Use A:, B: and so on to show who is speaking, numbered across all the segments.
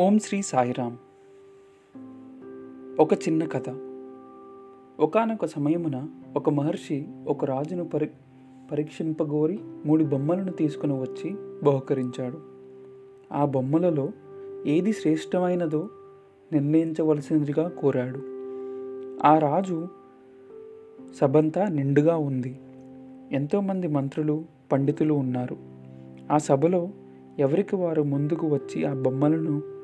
A: ఓం శ్రీ సాయిరామ్. ఒక చిన్న కథ. ఒకానొక సమయమున ఒక మహర్షి ఒక రాజును పరి పరీక్షింపగోరి మూడు బొమ్మలను తీసుకుని వచ్చి బహుకరించాడు. ఆ బొమ్మలలో ఏది శ్రేష్టమైనదో నిర్ణయించవలసినదిగా కోరాడు. ఆ రాజు సభంతా నిండుగా ఉంది. ఎంతోమంది మంత్రులు పండితులు ఉన్నారు. ఆ సభలో ఎవరికి వారు ముందుకు వచ్చి ఆ బొమ్మలను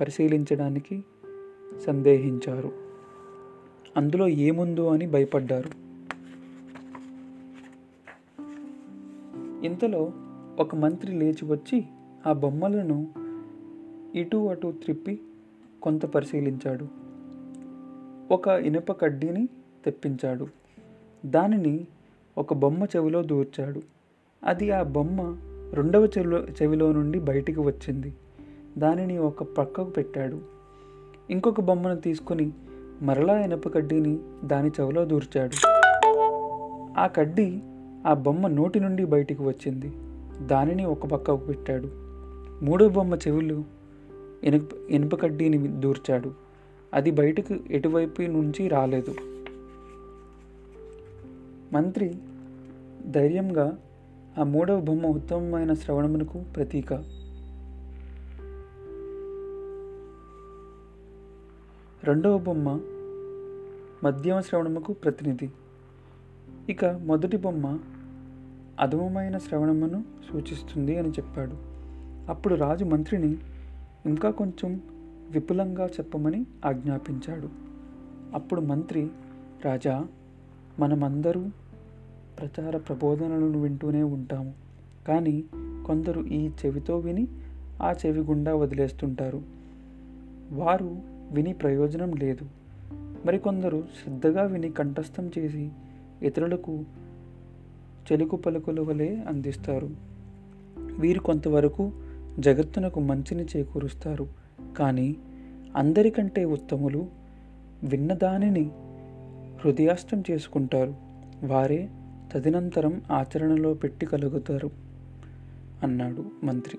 A: పరిశీలించడానికి సందేహించారు. అందులో ఏముందో అని భయపడ్డారు. ఇంతలో ఒక మంత్రి లేచి వచ్చి ఆ బొమ్మలను ఇటు అటు త్రిప్పి కొంత పరిశీలించాడు. ఒక ఇనుప కడ్డీని తెప్పించాడు. దానిని ఒక బొమ్మ చెవిలో దూర్చాడు. అది ఆ బొమ్మ రెండవ చెవిలో చెవిలో నుండి బయటికి వచ్చింది. దానిని ఒక పక్కకు పెట్టాడు. ఇంకొక బొమ్మను తీసుకొని మరలా ఇనప కడ్డీని దాని చెవిలో దూర్చాడు. ఆ కడ్డీ ఆ బొమ్మ నోటి నుండి బయటికి వచ్చింది. దానిని ఒక పక్కకు పెట్టాడు. మూడో బొమ్మ చెవులు ఇనుప ఇనుప కడ్డీని దూర్చాడు. అది బయటకు ఎటువైపు నుంచి రాలేదు. మంత్రి ధైర్యంగా ఆ మూడవ బొమ్మ ఉత్తమమైన శ్రవణమునకు ప్రతీక. రెండవ బొమ్మ మధ్యమ శ్రవణముకు ప్రతినిధి. ఇక మొదటి బొమ్మ అధమమైన శ్రవణమును సూచిస్తుంది అని చెప్పాడు. అప్పుడు రాజు మంత్రిని ఇంకా కొంచెం విపులంగా చెప్పమని ఆజ్ఞాపించాడు. అప్పుడు మంత్రి రాజా మనమందరూ ప్రచార ప్రబోధనలను వింటూనే ఉంటాము. కానీ కొందరు ఈ చెవితో విని ఆ చెవి గుండా వదిలేస్తుంటారు. వారు విని ప్రయోజనం లేదు. మరికొందరు శ్రద్ధగా విని కంఠస్థం చేసి ఇతరులకు చెలుకు పలుకుల వలె అందిస్తారు. వీరు కొంతవరకు జగత్తునకు మంచిని చేకూరుస్తారు. కానీ అందరికంటే ఉత్తములు విన్నదానిని హృదయాష్టం చేసుకుంటారు. వారే తదనంతరం ఆచరణలో పెట్టి కలుగుతారు అన్నాడు మంత్రి.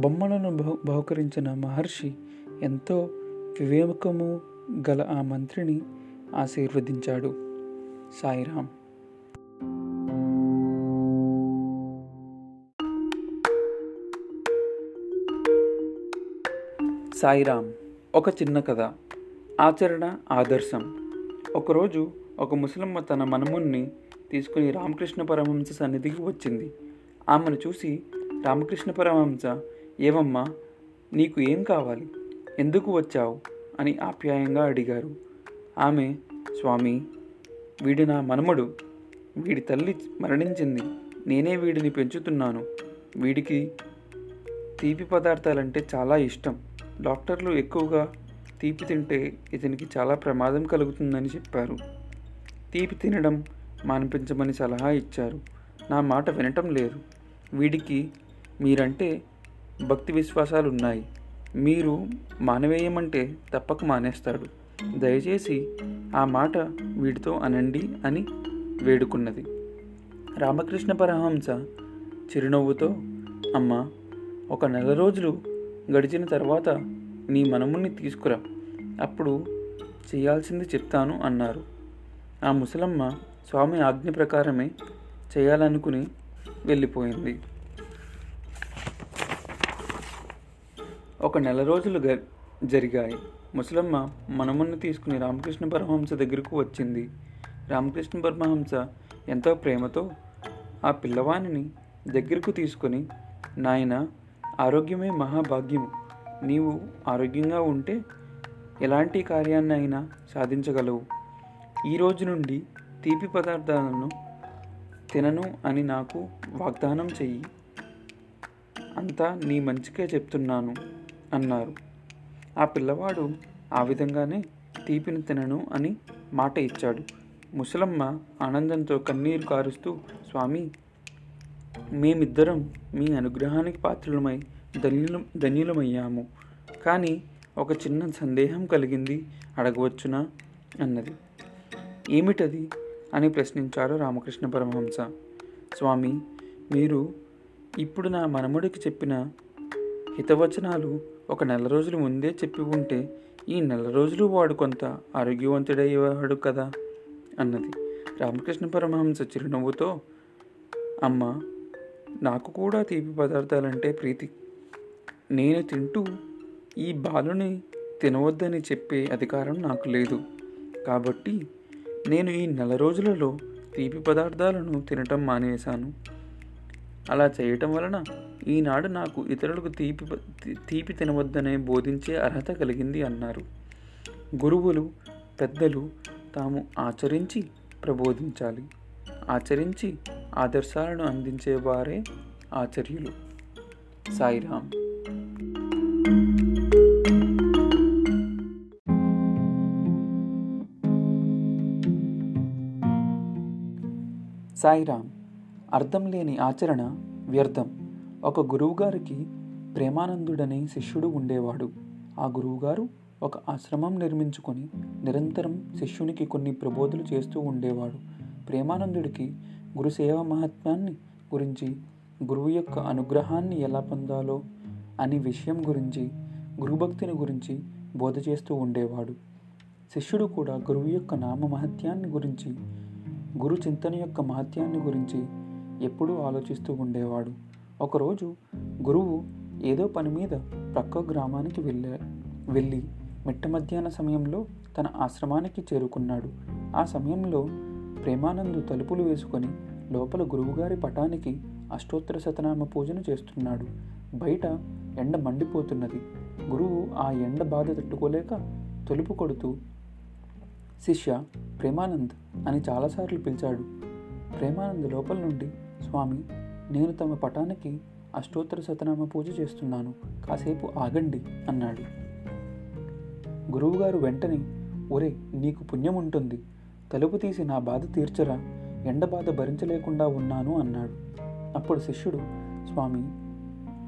A: బొమ్మలను బహు బహుకరించిన మహర్షి ఎంతో వివేకము గల ఆ మంత్రిని ఆశీర్వదించాడు. సాయిరాం. సాయిరామ్ ఒక చిన్న కథ. ఆచరణ ఆదర్శం. ఒకరోజు ఒక ముసలమ్మ తన మనముణ్ణి తీసుకుని రామకృష్ణ పరమహంస సన్నిధికి వచ్చింది. ఆమెను చూసి రామకృష్ణ పరమహంస ఏవమ్మా నీకు ఏం కావాలి? ఎందుకు వచ్చావు? అని ఆప్యాయంగా అడిగారు. ఆమె స్వామి వీడి నా మనమడు. వీడి తల్లి మరణించింది. నేనే వీడిని పెంచుతున్నాను. వీడికి తీపి పదార్థాలంటే చాలా ఇష్టం. డాక్టర్లు ఎక్కువగా తీపి తింటే ఇతనికి చాలా ప్రమాదం కలుగుతుందని చెప్పారు. తీపి తినడం మానిపించమని సలహా ఇచ్చారు. నా మాట వినటం లేదు. వీడికి మీరంటే భక్తి విశ్వాసాలు ఉన్నాయి మీరు మానవేయమంటే తప్పక మానేస్తాడు దయచేసి ఆ మాట వీడితో అనండి అని వేడుకున్నది. రామకృష్ణ పరహంస చిరునవ్వుతో అమ్మ ఒక నెల రోజులు గడిచిన తర్వాత నీ మనముని తీసుకురా. అప్పుడు చేయాల్సింది చెప్తాను అన్నారు. ఆ ముసలమ్మ స్వామి ఆజ్ఞ ప్రకారమే చేయాలనుకుని వెళ్ళిపోయింది. ఒక నెల రోజులు జరిగాయి. ముసలమ్మ మనముని తీసుకుని రామకృష్ణ పరమహంస దగ్గరకు వచ్చింది. రామకృష్ణ పరమహంస ఎంతో ప్రేమతో ఆ పిల్లవానిని దగ్గరకు తీసుకొని నాయన ఆరోగ్యమే మహాభాగ్యము. నీవు ఆరోగ్యంగా ఉంటే ఎలాంటి కార్యాన్ని అయినా సాధించగలవు. ఈ రోజు నుండి తీపి పదార్థాలను తినను అని నాకు వాగ్దానం చెయ్యి. అంతా నీ మంచికే చెప్తున్నాను. అన్నారు. ఆ పిల్లవాడు ఆ విధంగానే తీపిని తినను అని మాట ఇచ్చాడు. ముసలమ్మ ఆనందంతో కన్నీరు కారుస్తూ స్వామి మేమిద్దరం మీ అనుగ్రహానికి పాత్రులమై ధన్యులం ధన్యులమయ్యాము. కానీ ఒక చిన్న సందేహం కలిగింది అడగవచ్చునా అన్నది. ఏమిటది అని ప్రశ్నించారు రామకృష్ణ పరమహంస. స్వామి మీరు ఇప్పుడు నా మనముడికి చెప్పిన హితవచనాలు ఒక నెల రోజులు ముందే చెప్పి ఉంటే ఈ నెల రోజులు వాడు కొంత ఆరోగ్యవంతుడయ్యేవాడు కదా? అన్నది రామకృష్ణ పరమహంస చిరునవ్వుతో అమ్మ నాకు కూడా తీపి పదార్థాలంటే ప్రీతి. నేను తింటూ ఈ బాలుని తినవద్దని చెప్పే అధికారం నాకు లేదు. కాబట్టి నేను ఈ నెల రోజులలో తీపి పదార్థాలను తినటం మానేశాను. అలా చేయటం వలన ఈనాడు నాకు ఇతరులకు తీపి తీపి తినవద్దనే బోధించే అర్హత కలిగింది అన్నారు. గురువులు పెద్దలు తాము ఆచరించి ప్రబోధించాలి. ఆచరించి ఆదర్శాలను అందించేవారే ఆచర్యులు. సాయిరామ్. సాయిరామ్. అర్థం లేని ఆచరణ వ్యర్థం. ఒక గురువుగారికి ప్రేమానందుడనే శిష్యుడు ఉండేవాడు. ఆ గురువుగారు ఒక ఆశ్రమం నిర్మించుకొని నిరంతరం శిష్యునికి కొన్ని ప్రబోధులు చేస్తూ ఉండేవాడు. ప్రేమానందుడికి గురుసేవ మహత్వాన్ని గురించి గురువు యొక్క అనుగ్రహాన్ని ఎలా పొందాలో అనే విషయం గురించి గురుభక్తిని గురించి బోధ చేస్తూ ఉండేవాడు. శిష్యుడు కూడా గురువు యొక్క నామ మహత్యాన్ని గురించి గురు చింతన యొక్క మహత్యాన్ని గురించి ఎప్పుడూ ఆలోచిస్తూ ఉండేవాడు. ఒకరోజు గురువు ఏదో పని మీద ప్రక్క గ్రామానికి వెళ్ళా వెళ్ళి మిట్ట మధ్యాహ్న సమయంలో తన ఆశ్రమానికి చేరుకున్నాడు. ఆ సమయంలో ప్రేమానందు తలుపులు వేసుకొని లోపల గురువుగారి పటానికి అష్టోత్తర శతనామ పూజను చేస్తున్నాడు. బయట ఎండ మండిపోతున్నది. గురువు ఆ ఎండ బాధ తట్టుకోలేక తలుపు కొడుతూ శిష్య ప్రేమానంద్ అని చాలాసార్లు పిలిచాడు. ప్రేమానంద్ లోపల నుండి స్వామి నేను తమ పటానికి అష్టోత్తర శతనామ పూజ చేస్తున్నాను. కాసేపు ఆగండి అన్నాడు. గురువుగారు వెంటనే ఒరే నీకు పుణ్యం ఉంటుంది తలుపు తీసి నా బాధ తీర్చరా? ఎండ బాధ భరించలేకుండా ఉన్నాను అన్నాడు. అప్పుడు శిష్యుడు స్వామి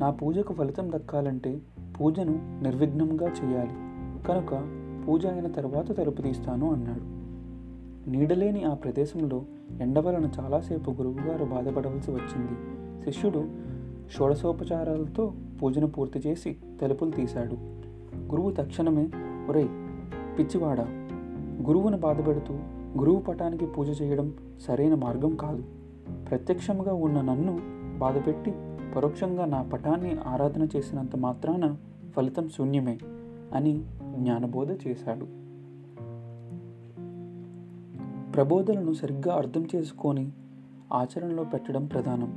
A: నా పూజకు ఫలితం దక్కాలంటే పూజను నిర్విఘ్నంగా చేయాలి. కనుక పూజ అయిన తర్వాత తలుపు తీస్తాను అన్నాడు. నీడలేని ఆ ప్రదేశంలో ఎండ వలన చాలాసేపు గురువుగారు బాధపడవలసి వచ్చింది. శిష్యుడు షోడశోపచారాలతో పూజను పూర్తి చేసి తలుపులు తీశాడు. గురువు తక్షణమే ఒరే పిచ్చివాడా గురువును బాధపెడుతూ గురువు పటానికి పూజ చేయడం సరైన మార్గం కాదు. ప్రత్యక్షంగా ఉన్న నన్ను బాధపెట్టి పరోక్షంగా నా పటాన్ని ఆరాధన చేసినంత మాత్రాన ఫలితం శూన్యమే అని జ్ఞానబోధ చేశాడు. ప్రబోధనను సరిగ్గా అర్థం చేసుకొని ఆచరణలో పెట్టడం ప్రధానం.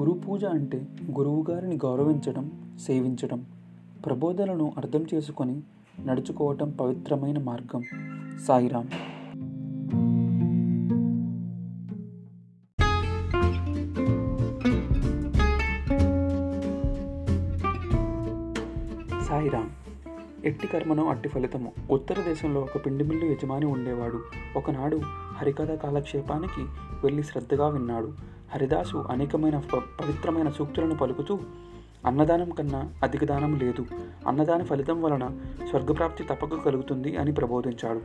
A: గురు పూజ అంటే గురువుగారిని గౌరవించడం సేవించడం ప్రబోధనను అర్థం చేసుకొని నడుచుకోవటం పవిత్రమైన మార్గం. సాయిరామ్ ఎట్టి కర్మను అట్టి ఫలితము. ఉత్తర దేశంలో ఒక పిండి మిల్లు యజమాని ఉండేవాడు. ఒకనాడు హరికథ కాలక్షేపానికి వెళ్ళి శ్రద్ధగా విన్నాడు. హరిదాసు అనేకమైన ప- పవిత్రమైన సూక్తులను పలుకుతూ అన్నదానం కన్నా అధిక దానం లేదు. అన్నదాన ఫలితం వలన స్వర్గప్రాప్తి తప్పక కలుగుతుంది అని ప్రబోధించాడు.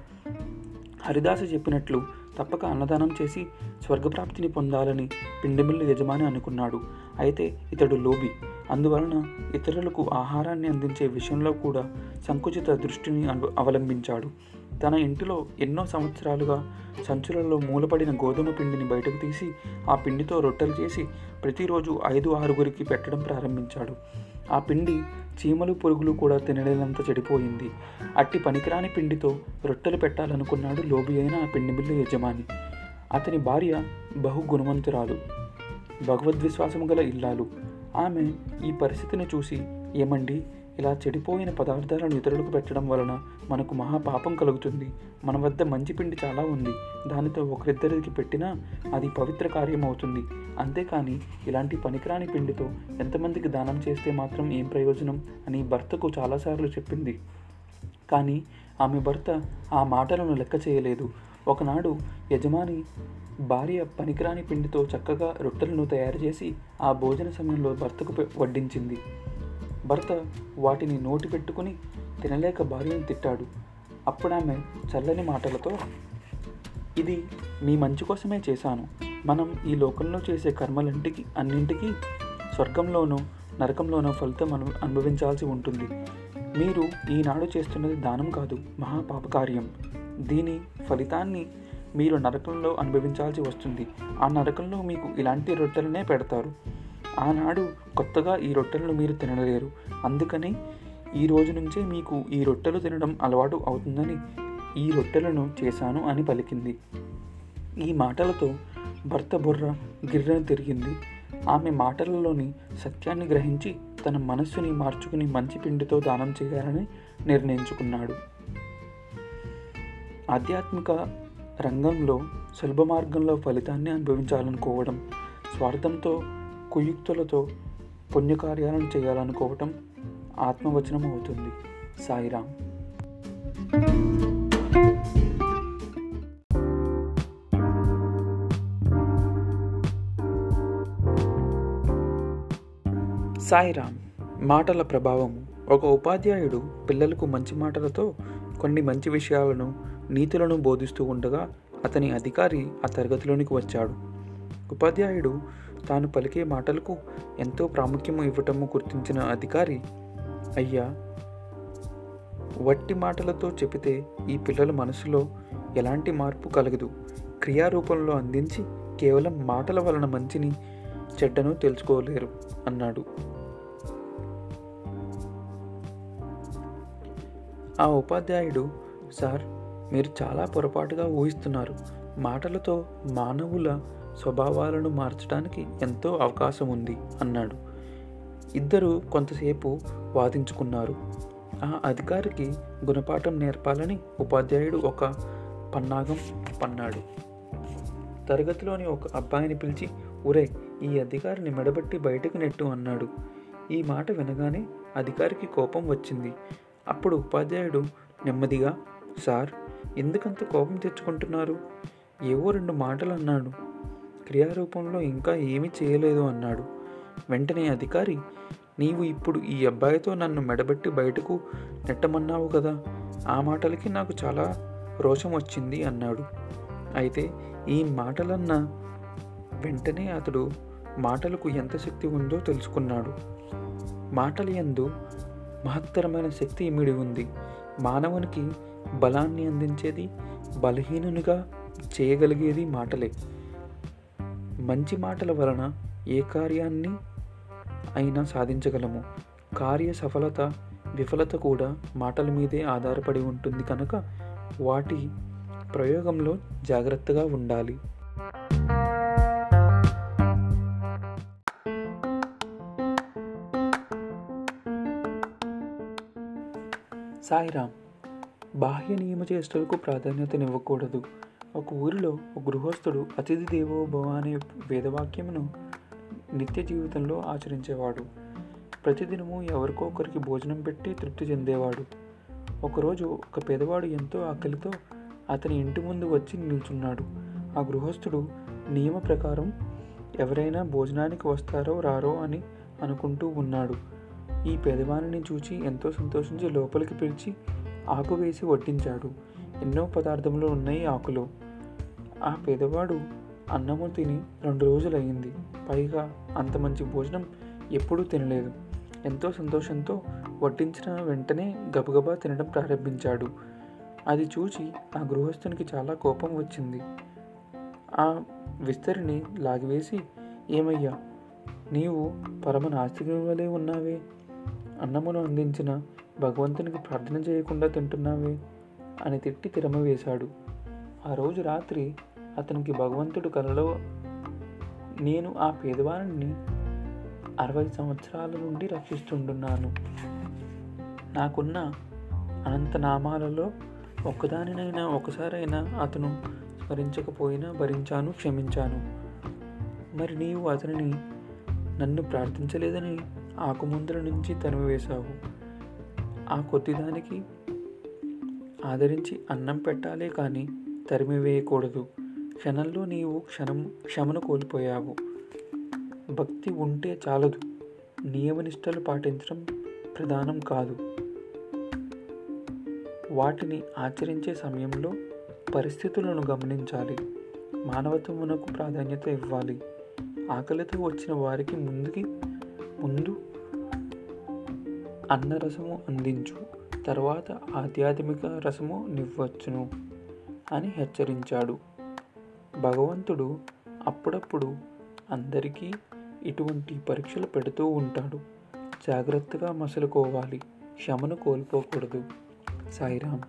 A: హరిదాసు చెప్పినట్లు తప్పక అన్నదానం చేసి స్వర్గప్రాప్తిని పొందాలని పిండిమిల్లు యజమాని అనుకున్నాడు. అయితే ఇతడు లోబి. అందువలన ఇతరులకు ఆహారాన్ని అందించే విషయంలో కూడా సంకుచిత దృష్టిని అవలంబించాడు. తన ఇంటిలో ఎన్నో సంవత్సరాలుగా సంచులలో మూలపడిన గోధుమ పిండిని బయటకు తీసి ఆ పిండితో రొట్టెలు చేసి ప్రతిరోజు ఐదు ఆరుగురికి పెట్టడం ప్రారంభించాడు. ఆ పిండి చీమలు పురుగులు కూడా తినలేనంత చెడిపోయింది. అట్టి పనికిరాని పిండితో రొట్టెలు పెట్టాలనుకున్నాడు లోబి అయిన ఆ పిండి మిల్లు యజమాని. అతని భార్య బహు గుణవంతురాలు భగవద్విశ్వాసము గల ఇల్లాలు. ఆమె ఈ పరిస్థితిని చూసి ఏమండి? ఇలా చెడిపోయిన పదార్థాలను ఇతరులకు పెట్టడం వలన మనకు మహాపాపం కలుగుతుంది. మన వద్ద మంచి పిండి చాలా ఉంది. దానితో ఒకరిద్దరికి పెట్టినా అది పవిత్ర కార్యం అవుతుంది అంతేకాని ఇలాంటి పనికిరాని పిండితో ఎంతమందికి దానం చేస్తే మాత్రం ఏం ప్రయోజనం అని భర్తకు చాలాసార్లు చెప్పింది. కానీ ఆమె భర్త ఆ మాటలను లెక్క చేయలేదు. ఒకనాడు యజమాని భార్య పనికిరాని పిండితో చక్కగా రొట్టెలను తయారు చేసి ఆ భోజన సమయంలో భర్తకు వడ్డించింది. భర్త వాటిని నోటి పెట్టుకుని తినలేక భార్యను తిట్టాడు. అప్పుడు ఆమె చల్లని మాటలతో ఇది మీ మంచి కోసమే చేశాను. మనం ఈ లోకంలో చేసే కర్మలంటికి అన్నింటికి స్వర్గంలోనూ నరకంలోనూ ఫలితం అను అనుభవించాల్సి ఉంటుంది. మీరు ఈనాడు చేస్తున్నది దానం కాదు మహాపాపకార్యం. దీని ఫలితాన్ని మీరు నరకంలో అనుభవించాల్సి వస్తుంది. ఆ నరకంలో మీకు ఇలాంటి రొట్టెలనే పెడతారు. ఆనాడు కొత్తగా ఈ రొట్టెలను మీరు తినలేరు. అందుకని ఈ రోజు నుంచే మీకు ఈ రొట్టెలు తినడం అలవాటు అవుతుందని ఈ రొట్టెలను చేశాను అని పలికింది. ఈ మాటలతో భర్త బుర్ర గిర్రను తిరిగింది. ఆమె మాటలలోని సత్యాన్ని గ్రహించి తన మనస్సుని మార్చుకుని మంచి పిండితో దానం చేయాలని నిర్ణయించుకున్నాడు. ఆధ్యాత్మిక రంగంలో సులభ మార్గంలో ఫలితాన్ని అనుభవించాలనుకోవడం స్వార్థంతో కుయుక్తులతో పుణ్యకార్యాలను చేయాలనుకోవటం ఆత్మవచనం అవుతుంది. సాయిరామ్. సాయిరామ్ మాటల ప్రభావం. ఒక ఉపాధ్యాయుడు పిల్లలకు మంచి మాటలతో కొన్ని మంచి విషయాలను నీతులను బోధిస్తూ ఉండగా అతని అధికారి ఆ తరగతిలోనికి వచ్చాడు. ఉపాధ్యాయుడు తాను పలికే మాటలకు ఎంతో ప్రాముఖ్యం ఇవ్వటము గుర్తించిన అధికారి అయ్యా వట్టి మాటలతో చెబితే ఈ పిల్లల మనసులో ఎలాంటి మార్పు కలగదు. క్రియారూపంలో అందించి కేవలం మాటల వలన మంచిని చెడ్డను తెలుసుకోలేరు అన్నాడు. ఆ ఉపాధ్యాయుడు సార్ మీరు చాలా పొరపాటుగా ఊహిస్తున్నారు. మాటలతో మానవుల స్వభావాలను మార్చడానికి ఎంతో అవకాశం ఉంది అన్నాడు. ఇద్దరు కొంతసేపు వాదించుకున్నారు. ఆ అధికారికి గుణపాఠం నేర్పాలని ఉపాధ్యాయుడు ఒక పన్నాగం పన్నాడు. తరగతిలోని ఒక అబ్బాయిని పిలిచి ఉరే ఈ అధికారిని మెడబట్టి బయటకు నెట్టు అన్నాడు. ఈ మాట వినగానే అధికారికి కోపం వచ్చింది. అప్పుడు ఉపాధ్యాయుడు నెమ్మదిగా సార్ ఎందుకంత కోపం తెచ్చుకుంటున్నారు? ఏవో రెండు మాటలు అన్నాడు క్రియారూపంలో ఇంకా ఏమీ చేయలేదు అన్నాడు. వెంటనే అధికారి నీవు ఇప్పుడు ఈ అబ్బాయితో నన్ను మెడబెట్టి బయటకు నెట్టమన్నావు కదా ఆ మాటలకి నాకు చాలా రోషం వచ్చింది అన్నాడు. అయితే ఈ మాటలన్న వెంటనే అతడు మాటలకు ఎంత శక్తి ఉందో తెలుసుకున్నాడు. మాటల ఎందు మహత్తరమైన శక్తి ఇమిడి ఉంది. మానవునికి బలాన్ని అందించేది బలహీనునిగా చేయగలిగేది మాటలే. మంచి మాటల వలన ఏ కార్యాన్ని అయినా సాధించగలము. కార్య సఫలత విఫలత కూడా మాటల మీదే ఆధారపడి ఉంటుంది కనుక వాటి ప్రయోగంలో జాగ్రత్తగా ఉండాలి. సాయిరామ్ బాహ్య నియమ చేష్టలకు ప్రాధాన్యతనివ్వకూడదు. ఒక ఊరిలో ఒక గృహస్థుడు అతిథి దేవో భవ అనే వేదవాక్యమును నిత్య జీవితంలో ఆచరించేవాడు. ప్రతిదినము ఎవరికో ఒకరికి భోజనం పెట్టి తృప్తి చెందేవాడు. ఒకరోజు ఒక పేదవాడు ఎంతో ఆకలితో అతని ఇంటి ముందు వచ్చి నిల్చున్నాడు. ఆ గృహస్థుడు నియమ ప్రకారం ఎవరైనా భోజనానికి వస్తారో రారో అని అనుకుంటూ ఉన్నాడు. ఈ పేదవాణిని చూచి ఎంతో సంతోషించి లోపలికి పిలిచి ఆకు వేసి వడ్డించాడు. ఎన్నో పదార్థములు ఉన్నాయి ఆకులో. ఆ పేదవాడు అన్నము తిని రెండు రోజులయ్యింది. పైగా అంత మంచి భోజనం ఎప్పుడూ తినలేదు. ఎంతో సంతోషంతో వడ్డించిన వెంటనే గబగబా తినడం ప్రారంభించాడు. అది చూచి ఆ గృహస్థునికి చాలా కోపం వచ్చింది. ఆ విస్తరిని లాగివేసి ఏమయ్యా నీవు పరమ నాస్తికం వలె ఉన్నావే? అన్నమును అందించిన భగవంతునికి ప్రార్థన చేయకుండా తింటున్నావే? అని తిట్టి తిరమవేశాడు. ఆ రోజు రాత్రి అతనికి భగవంతుడు కలలో నేను ఆ పేదవాణ్ణి అరవై సంవత్సరాల నుండి రక్షిస్తుంటున్నాను. నాకున్న అనంత నామాలలో ఒక్కదానినైనా ఒకసారైనా అతను స్మరించకపోయినా భరించాను క్షమించాను. మరి నీవు అతనిని నన్ను ప్రార్థించలేదని ఆకుముందుల నుంచి తనివేశావు ఆ కొద్దిదానికి ఆదరించి అన్నం పెట్టాలే కానీ తరిమివేయకూడదు క్షణంలో నీవు క్షణం క్షమను కోల్పోయావు. భక్తి ఉంటే చాలదు. నియమనిష్టలు పాటించడం ప్రధానం కాదు. వాటిని ఆచరించే సమయంలో పరిస్థితులను గమనించాలి. మానవత్వమునకు ప్రాధాన్యత ఇవ్వాలి. ఆకలితో వచ్చిన వారికి ముందుకి ముందు అన్నరసము అందించు. తర్వాత ఆధ్యాత్మిక రసము నివ్వచ్చును. అని హెచ్చరించాడు. భగవంతుడు అప్పుడప్పుడు అందరికీ ఇటువంటి పరీక్షలు పెడుతూ ఉంటాడు. జాగ్రత్తగా మసలుకోవాలి. క్షమను కోల్పోకూడదు. సాయిరామ్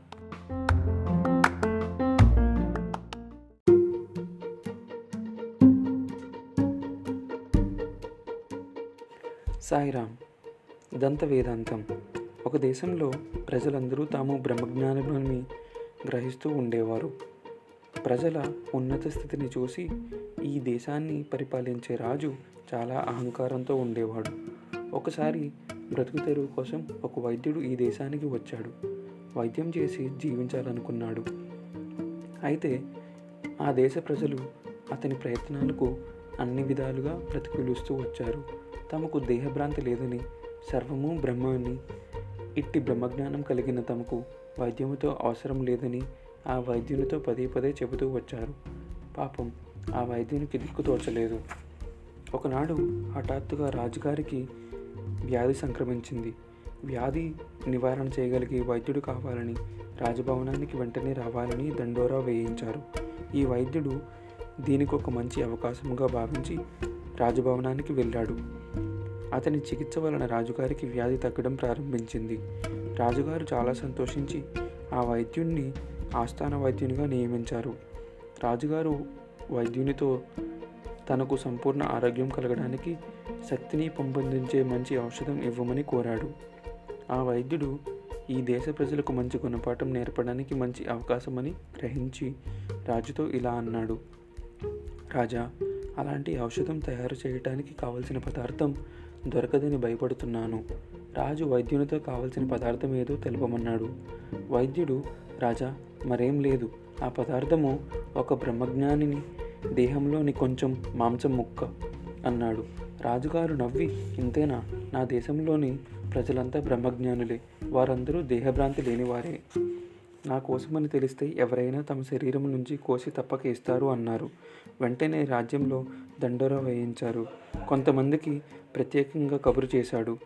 A: సాయిరామ్ దంత వేదాంతం. ఒక దేశంలో ప్రజలందరూ తాము బ్రహ్మజ్ఞానాన్ని గ్రహిస్తూ ఉండేవారు. ప్రజల ఉన్నత స్థితిని చూసి ఈ దేశాన్ని పరిపాలించే రాజు చాలా అహంకారంతో ఉండేవాడు. ఒకసారి బ్రతుకు తెరువు కోసం ఒక వైద్యుడు ఈ దేశానికి వచ్చాడు. వైద్యం చేసి జీవించాలనుకున్నాడు. అయితే ఆ దేశ ప్రజలు అతని ప్రయత్నాలకు అన్ని విధాలుగా ప్రతికూలిస్తూ వచ్చారు. తమకు దేహభ్రాంతి లేదని సర్వము బ్రహ్మ అని ఇట్టి బ్రహ్మజ్ఞానం కలిగిన తమకు వైద్యముతో అవసరం లేదని ఆ వైద్యునితో పదే పదే చెబుతూ వచ్చారు. పాపం ఆ వైద్యునికి దిక్కు తోచలేదు. ఒకనాడు హఠాత్తుగా రాజుగారికి వ్యాధి సంక్రమించింది. వ్యాధి నివారణ చేయగలిగే వైద్యుడు కావాలని రాజభవనానికి వెంటనే రావాలని దండోరా వేయించారు. ఈ వైద్యుడు దీనికి ఒక మంచి అవకాశంగా భావించి రాజభవనానికి వెళ్ళాడు. అతని చికిత్స వలన రాజుగారికి వ్యాధి తగ్గడం ప్రారంభించింది. రాజుగారు చాలా సంతోషించి ఆ వైద్యుణ్ణి ఆస్థాన వైద్యునిగా నియమించారు. రాజుగారు వైద్యునితో తనకు సంపూర్ణ ఆరోగ్యం కలగడానికి శక్తిని పెంపొందించే మంచి ఔషధం ఇవ్వమని కోరాడు. ఆ వైద్యుడు ఈ దేశ ప్రజలకు మంచి గుణపాఠం నేర్పడానికి మంచి అవకాశమని గ్రహించి రాజుతో ఇలా అన్నాడు. రాజా అలాంటి ఔషధం తయారు చేయటానికి కావలసిన పదార్థం దొరకదని భయపడుతున్నాను. రాజు వైద్యునితో కావలసిన పదార్థం ఏదో తెలుపమన్నాడు. వైద్యుడు రాజా మరేం లేదు. ఆ పదార్థము ఒక బ్రహ్మజ్ఞానిని దేహంలోని కొంచెం మాంసం ముక్క అన్నాడు. రాజుగారు నవ్వి ఇంతేనా? నా దేశంలోని ప్రజలంతా బ్రహ్మజ్ఞానులే. వారందరూ దేహభ్రాంతి లేనివారే. నా కోసమని తెలిస్తే ఎవరైనా తమ శరీరం నుంచి కోసి తప్పక ఇస్తారు అన్నారు. వెంటనే రాజ్యంలో దండోర వేయించారు. కొంతమందికి ప్రత్యేకంగా కబురు చేశాడు.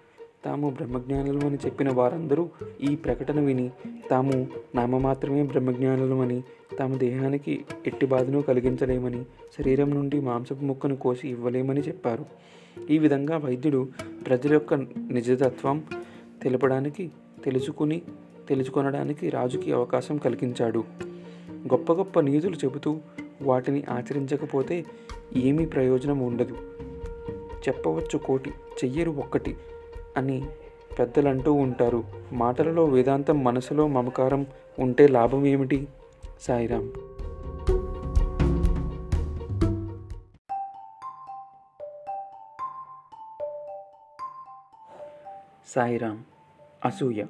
A: తాము బ్రహ్మజ్ఞానులు అని చెప్పిన వారందరూ ఈ ప్రకటన విని తాము నామమాత్రమే బ్రహ్మజ్ఞానులు అని తాము దేహానికి ఎట్టి బాధను కలిగించలేమని శరీరం నుండి మాంసపు ముక్కను కోసి ఇవ్వలేమని చెప్పారు. ఈ విధంగా వైద్యుడు ప్రజల యొక్క నిజతత్వం తెలపడానికి తెలుసుకుని తెలుసుకొనడానికి రాజుకి అవకాశం కలిగించాడు. గొప్ప గొప్ప నీతులు చెబుతూ వాటిని ఆచరించకపోతే ఏమీ ప్రయోజనం ఉండదు. చెప్పవచ్చు కోటి చెయ్యరు ఒక్కటి. అని పెద్దలు అంటూ ఉంటారు. మాటలలో వేదాంతం మనసులో మమకారం ఉంటే లాభం ఏమిటి? సాయిరామ్ సాయిరామ్ అసూయ.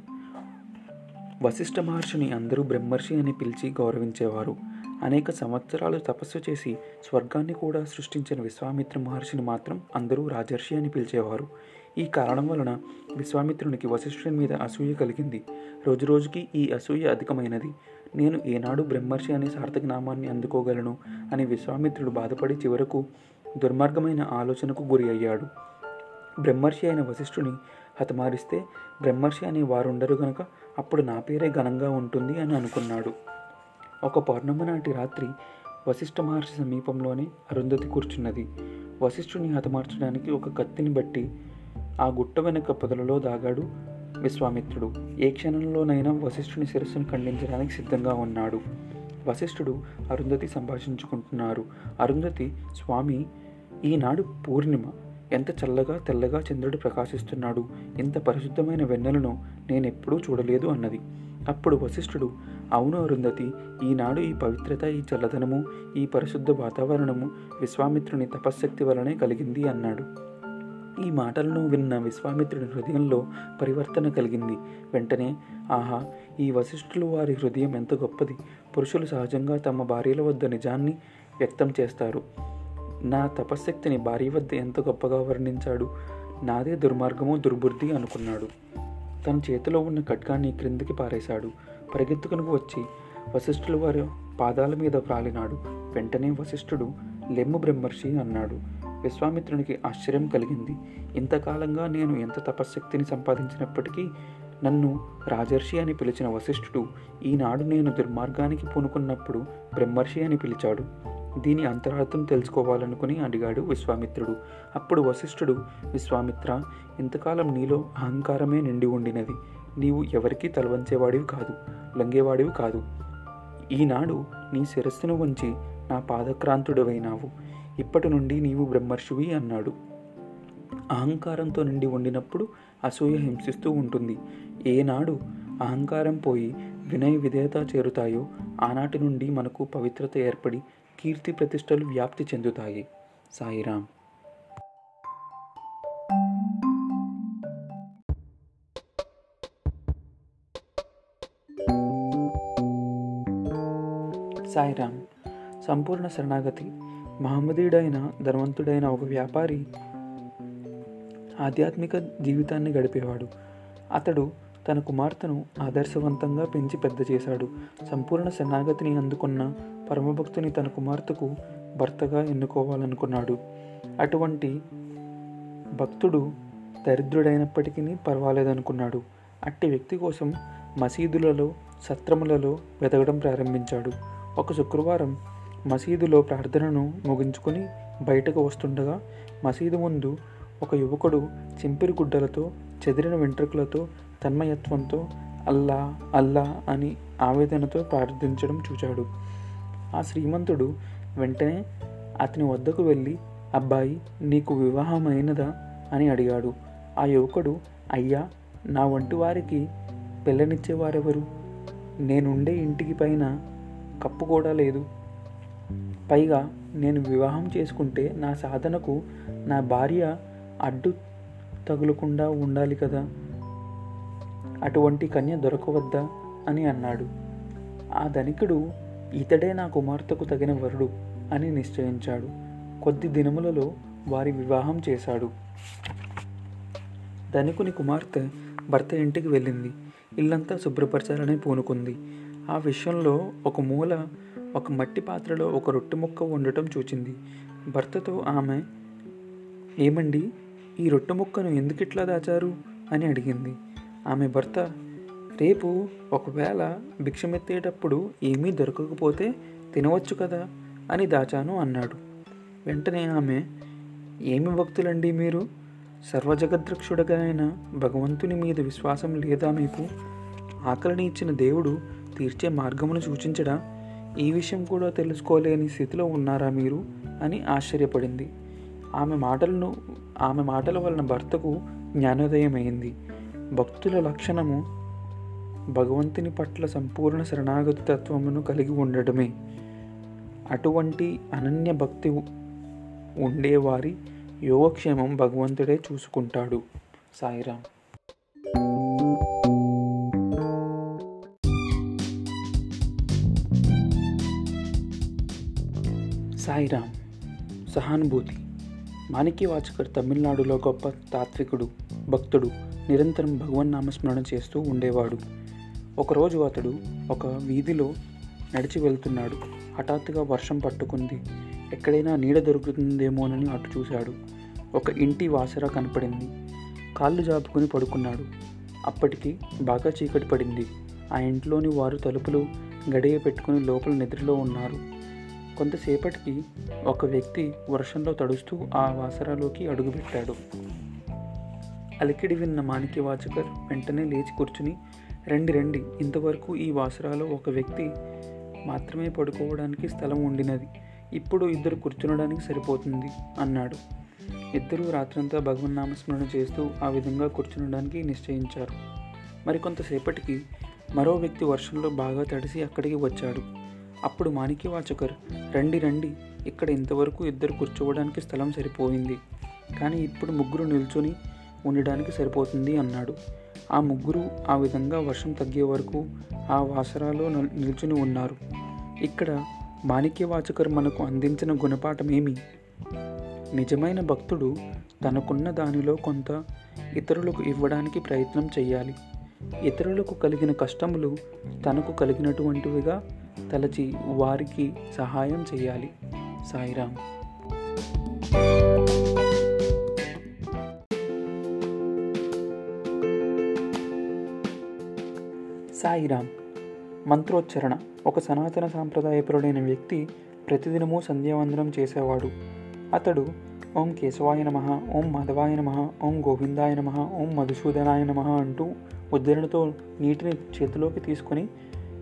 A: వశిష్ఠ మహర్షిని అందరూ బ్రహ్మర్షి అని పిలిచి గౌరవించేవారు. అనేక సంవత్సరాలు తపస్సు చేసి స్వర్గాన్ని కూడా సృష్టించిన విశ్వామిత్ర మహర్షిని మాత్రం అందరూ రాజర్షి అని పిలిచేవారు. ఈ కారణం వలన విశ్వామిత్రునికి వశిష్ఠుని మీద అసూయ కలిగింది. రోజురోజుకి ఈ అసూయ అధికమైనది. నేను ఏనాడు బ్రహ్మర్షి అనే సార్థక నామాన్ని అందుకోగలను అని విశ్వామిత్రుడు బాధపడి చివరకు దుర్మార్గమైన ఆలోచనకు గురి అయ్యాడు. బ్రహ్మర్షి అయిన వశిష్ఠుని హతమారిస్తే బ్రహ్మర్షి అనే వారుండరు గనక అప్పుడు నా పేరే ఘనంగా ఉంటుంది అని అనుకున్నాడు. ఒక పౌర్ణమి నాటి రాత్రి వశిష్ఠ మహర్షి సమీపంలోనే అరుంధతి కూర్చున్నది. వశిష్ఠుని హతమార్చడానికి ఒక కత్తిని బట్టి ఆ గుట్ట వెనుక పొదలలో దాగాడు. విశ్వామిత్రుడు ఏ క్షణంలోనైనా వశిష్ఠుని శిరస్సును ఖండించడానికి సిద్ధంగా ఉన్నాడు. వశిష్ఠుడు అరుంధతి సంభాషించుకుంటున్నారు. అరుంధతి స్వామి ఈనాడు పూర్ణిమ. ఎంత చల్లగా తెల్లగా చంద్రుడు ప్రకాశిస్తున్నాడు. ఇంత పరిశుద్ధమైన వెన్నెలను నేనెప్పుడూ చూడలేదు అన్నది. అప్పుడు వశిష్ఠుడు అవును అరుంధతి ఈనాడు ఈ పవిత్రత ఈ చల్లదనము ఈ పరిశుద్ధ వాతావరణము విశ్వామిత్రుని తపశ్శక్తి వలనే కలిగింది అన్నాడు. ఈ మాటలను విన్న విశ్వామిత్రుడి హృదయంలో పరివర్తన కలిగింది. వెంటనే ఆహా ఈ వశిష్ఠులు వారి హృదయం ఎంత గొప్పది. పురుషులు సహజంగా తమ భార్యల వద్ద నిజాన్ని వ్యక్తం చేస్తారు. నా తపశ్శక్తిని భార్య వద్ద ఎంత గొప్పగా వర్ణించాడు. నాదే దుర్మార్గము దుర్బుద్ధి అనుకున్నాడు. తన చేతిలో ఉన్న ఖడ్గాన్ని క్రిందికి పారేశాడు. పరిగెత్తుకుని వచ్చి వశిష్ఠుల వారి పాదాల మీద వ్రాలినాడు. వెంటనే వశిష్ఠుడు లెమ్ము బ్రహ్మర్షి అన్నాడు. విశ్వామిత్రునికి ఆశ్చర్యం కలిగింది. ఇంతకాలంగా నేను ఎంత తపశ్శక్తిని సంపాదించినప్పటికీ నన్ను రాజర్షి అని పిలిచిన వశిష్ఠుడు ఈనాడు నేను దుర్మార్గానికి పూనుకున్నప్పుడు బ్రహ్మర్షి అని పిలిచాడు. దీని అంతరార్థం తెలుసుకోవాలనుకుని అడిగాడు విశ్వామిత్రుడు. అప్పుడు వశిష్ఠుడు విశ్వామిత్ర ఇంతకాలం నీలో అహంకారమే నిండి ఉండినది. నీవు ఎవరికీ తలవంచేవాడివి కాదు లంగేవాడివి కాదు. ఈనాడు నీ శిరస్సును వంచి నా పాదక్రాంతుడవైనావు. ఇప్పటి నుండి నీవు బ్రహ్మర్షివి అన్నాడు. అహంకారంతో నిండి ఉండినప్పుడు అసూయ హింసిస్తూ ఉంటుంది. ఏనాడు అహంకారం పోయి వినయ విధేయత చేరుతాయో ఆనాటి నుండి మనకు పవిత్రత ఏర్పడి కీర్తి ప్రతిష్టలు వ్యాప్తి చెందుతాయి. సాయిరామ్ సాయిరామ్ సంపూర్ణ శరణాగతి. మహమ్మదీయుడైన ధనవంతుడైన ఒక వ్యాపారి ఆధ్యాత్మిక జీవితాన్ని గడిపేవాడు. అతడు తన కుమార్తెను ఆదర్శవంతంగా పెంచి పెద్ద చేశాడు. సంపూర్ణ శరణాగతిని అందుకున్న పరమభక్తుని తన కుమార్తెకు భర్తగా ఎన్నుకోవాలనుకున్నాడు. అటువంటి భక్తుడు దరిద్రుడైనప్పటికీ పర్వాలేదనుకున్నాడు. అట్టి వ్యక్తి కోసం మసీదులలో సత్రములలో వెతకడం ప్రారంభించాడు. ఒక శుక్రవారం మసీదులో ప్రార్థనను ముగించుకొని బయటకు వస్తుండగా మసీదు ముందు ఒక యువకుడు చింపిరి గుడ్డలతో చెదిరిన వెంట్రుకలతో తన్మయత్వంతో అల్లా అల్లా అని ఆవేదనతో ప్రార్థించడం చూచాడు. ఆ శ్రీమంతుడు వెంటనే అతని వద్దకు వెళ్ళి అబ్బాయి నీకు వివాహమైనదా? అని అడిగాడు. ఆ యువకుడు అయ్యా నా వంటి వారికి పిల్లనిచ్చేవారెవరు? నేనుండే ఇంటికి పైన కప్పు కూడా లేదు. పైగా నేను వివాహం చేసుకుంటే నా సాధనకు నా భార్య అడ్డు తగులకుండా ఉండాలి కదా? అటువంటి కన్య దొరకవద్దా? అని అన్నాడు. ఆ ధనికుడు ఇతడే నా కుమార్తెకు తగిన వరుడు అని నిశ్చయించాడు. కొద్ది దినములలో వారి వివాహం చేశాడు. ధనికుని కుమార్తె భర్త ఇంటికి వెళ్ళింది. ఇల్లంతా శుభ్రపరచాలని పూనుకుంది. ఆ విషయంలో ఒక మూల ఒక మట్టి పాత్రలో ఒక రొట్టె ముక్క ఉండటం చూచింది. భర్తతో ఆమె ఏమండి ఈ రొట్టె ముక్కను ఎందుకిట్లా దాచారు? అని అడిగింది. ఆమె భర్త రేపు ఒకవేళ భిక్షమెత్తేటప్పుడు ఏమీ దొరకకపోతే తినవచ్చు కదా? అని దాచాను అన్నాడు. వెంటనే ఆమె ఏమి భక్తులండి మీరు? సర్వజగద్రక్షుడగైన భగవంతుని మీద విశ్వాసం లేదా మీకు? ఆకలిని ఇచ్చిన దేవుడు తీర్చే మార్గమును సూచించడా? ఈ విషయం కూడా తెలుసుకోలేని స్థితిలో ఉన్నారా మీరు? అని ఆశ్చర్యపడింది. ఆమె మాటలను ఆమె మాటల వలన భర్తకు జ్ఞానోదయమైంది. భక్తుల లక్షణము భగవంతుని పట్ల సంపూర్ణ శరణాగతి తత్వమును కలిగి ఉండడమే. అటువంటి అనన్య భక్తి ఉండేవారి యోగక్షేమం భగవంతుడే చూసుకుంటాడు. సాయిరామ్ సాయిరామ్ సహానుభూతి మాణిక్యవాచకర్ తమిళనాడులో గొప్ప తాత్వికుడు భక్తుడు నిరంతరం భగవన్ నామస్మరణ చేస్తూ ఉండేవాడు. ఒకరోజు అతడు ఒక వీధిలో నడిచి వెళ్తున్నాడు. హఠాత్తుగా వర్షం పట్టుకుంది. ఎక్కడైనా నీడ దొరుకుతుందేమోనని అటు చూశాడు. ఒక ఇంటి వాసర కనపడింది. కాళ్ళు జాపుకుని పడుకున్నాడు. అప్పటికి బాగా చీకటి పడింది. ఆ ఇంట్లోని వారు తలుపులు గడియ పెట్టుకుని లోపల నిద్రలో ఉన్నారు. కొంతసేపటికి ఒక వ్యక్తి వర్షంలో తడుస్తూ ఆ వాసరాలోకి అడుగుపెట్టాడు. అలికిడి విన్న మాణిక్యవాచకర్ వెంటనే లేచి కూర్చుని రండి రండి ఇంతవరకు ఈ వాసరాలో ఒక వ్యక్తి మాత్రమే పడుకోవడానికి స్థలం ఉండినది. ఇప్పుడు ఇద్దరు కూర్చునడానికి సరిపోతుంది అన్నాడు. ఇద్దరూ రాత్రంతా భగవన్ నామస్మరణ చేస్తూ ఆ విధంగా కూర్చునడానికి నిశ్చయించారు. మరికొంతసేపటికి మరో వ్యక్తి వర్షంలో బాగా తడిసి అక్కడికి వచ్చాడు. అప్పుడు మాణిక్యవాచకర్ రండి రండి ఇక్కడ ఇంతవరకు ఇద్దరు కూర్చోవడానికి స్థలం సరిపోయింది కానీ ఇప్పుడు ముగ్గురు నిల్చొని ఉండడానికి సరిపోతుంది అన్నాడు. ఆ ముగ్గురు ఆ విధంగా వర్షం తగ్గే వరకు ఆ వాసరాలో నిల్చుని ఉన్నారు. ఇక్కడ మాణిక్యవాచకర్ మనకు అందించిన గుణపాఠం ఏమి నిజమైన భక్తుడు తనకున్న దానిలో కొంత ఇతరులకు ఇవ్వడానికి ప్రయత్నం చేయాలి ఇతరులకు కలిగిన కష్టములు తనకు కలిగినటువంటివిగా తలచి వారికి సహాయం చేయాలి. సాయిరామ్. సాయిరామ్. మంత్రోచ్చరణ. ఒక సనాతన సాంప్రదాయపరుడైన వ్యక్తి ప్రతిదినము సంధ్యావందనం చేసేవాడు. అతడు ఓం కేశవాయ నమ ఓం మాధవాయ నమ ఓం గోవిందాయ నమ ఓం మధుసూదనాయ నమ అంటూ ఉద్దరణతో నీటిని చేతిలోకి తీసుకొని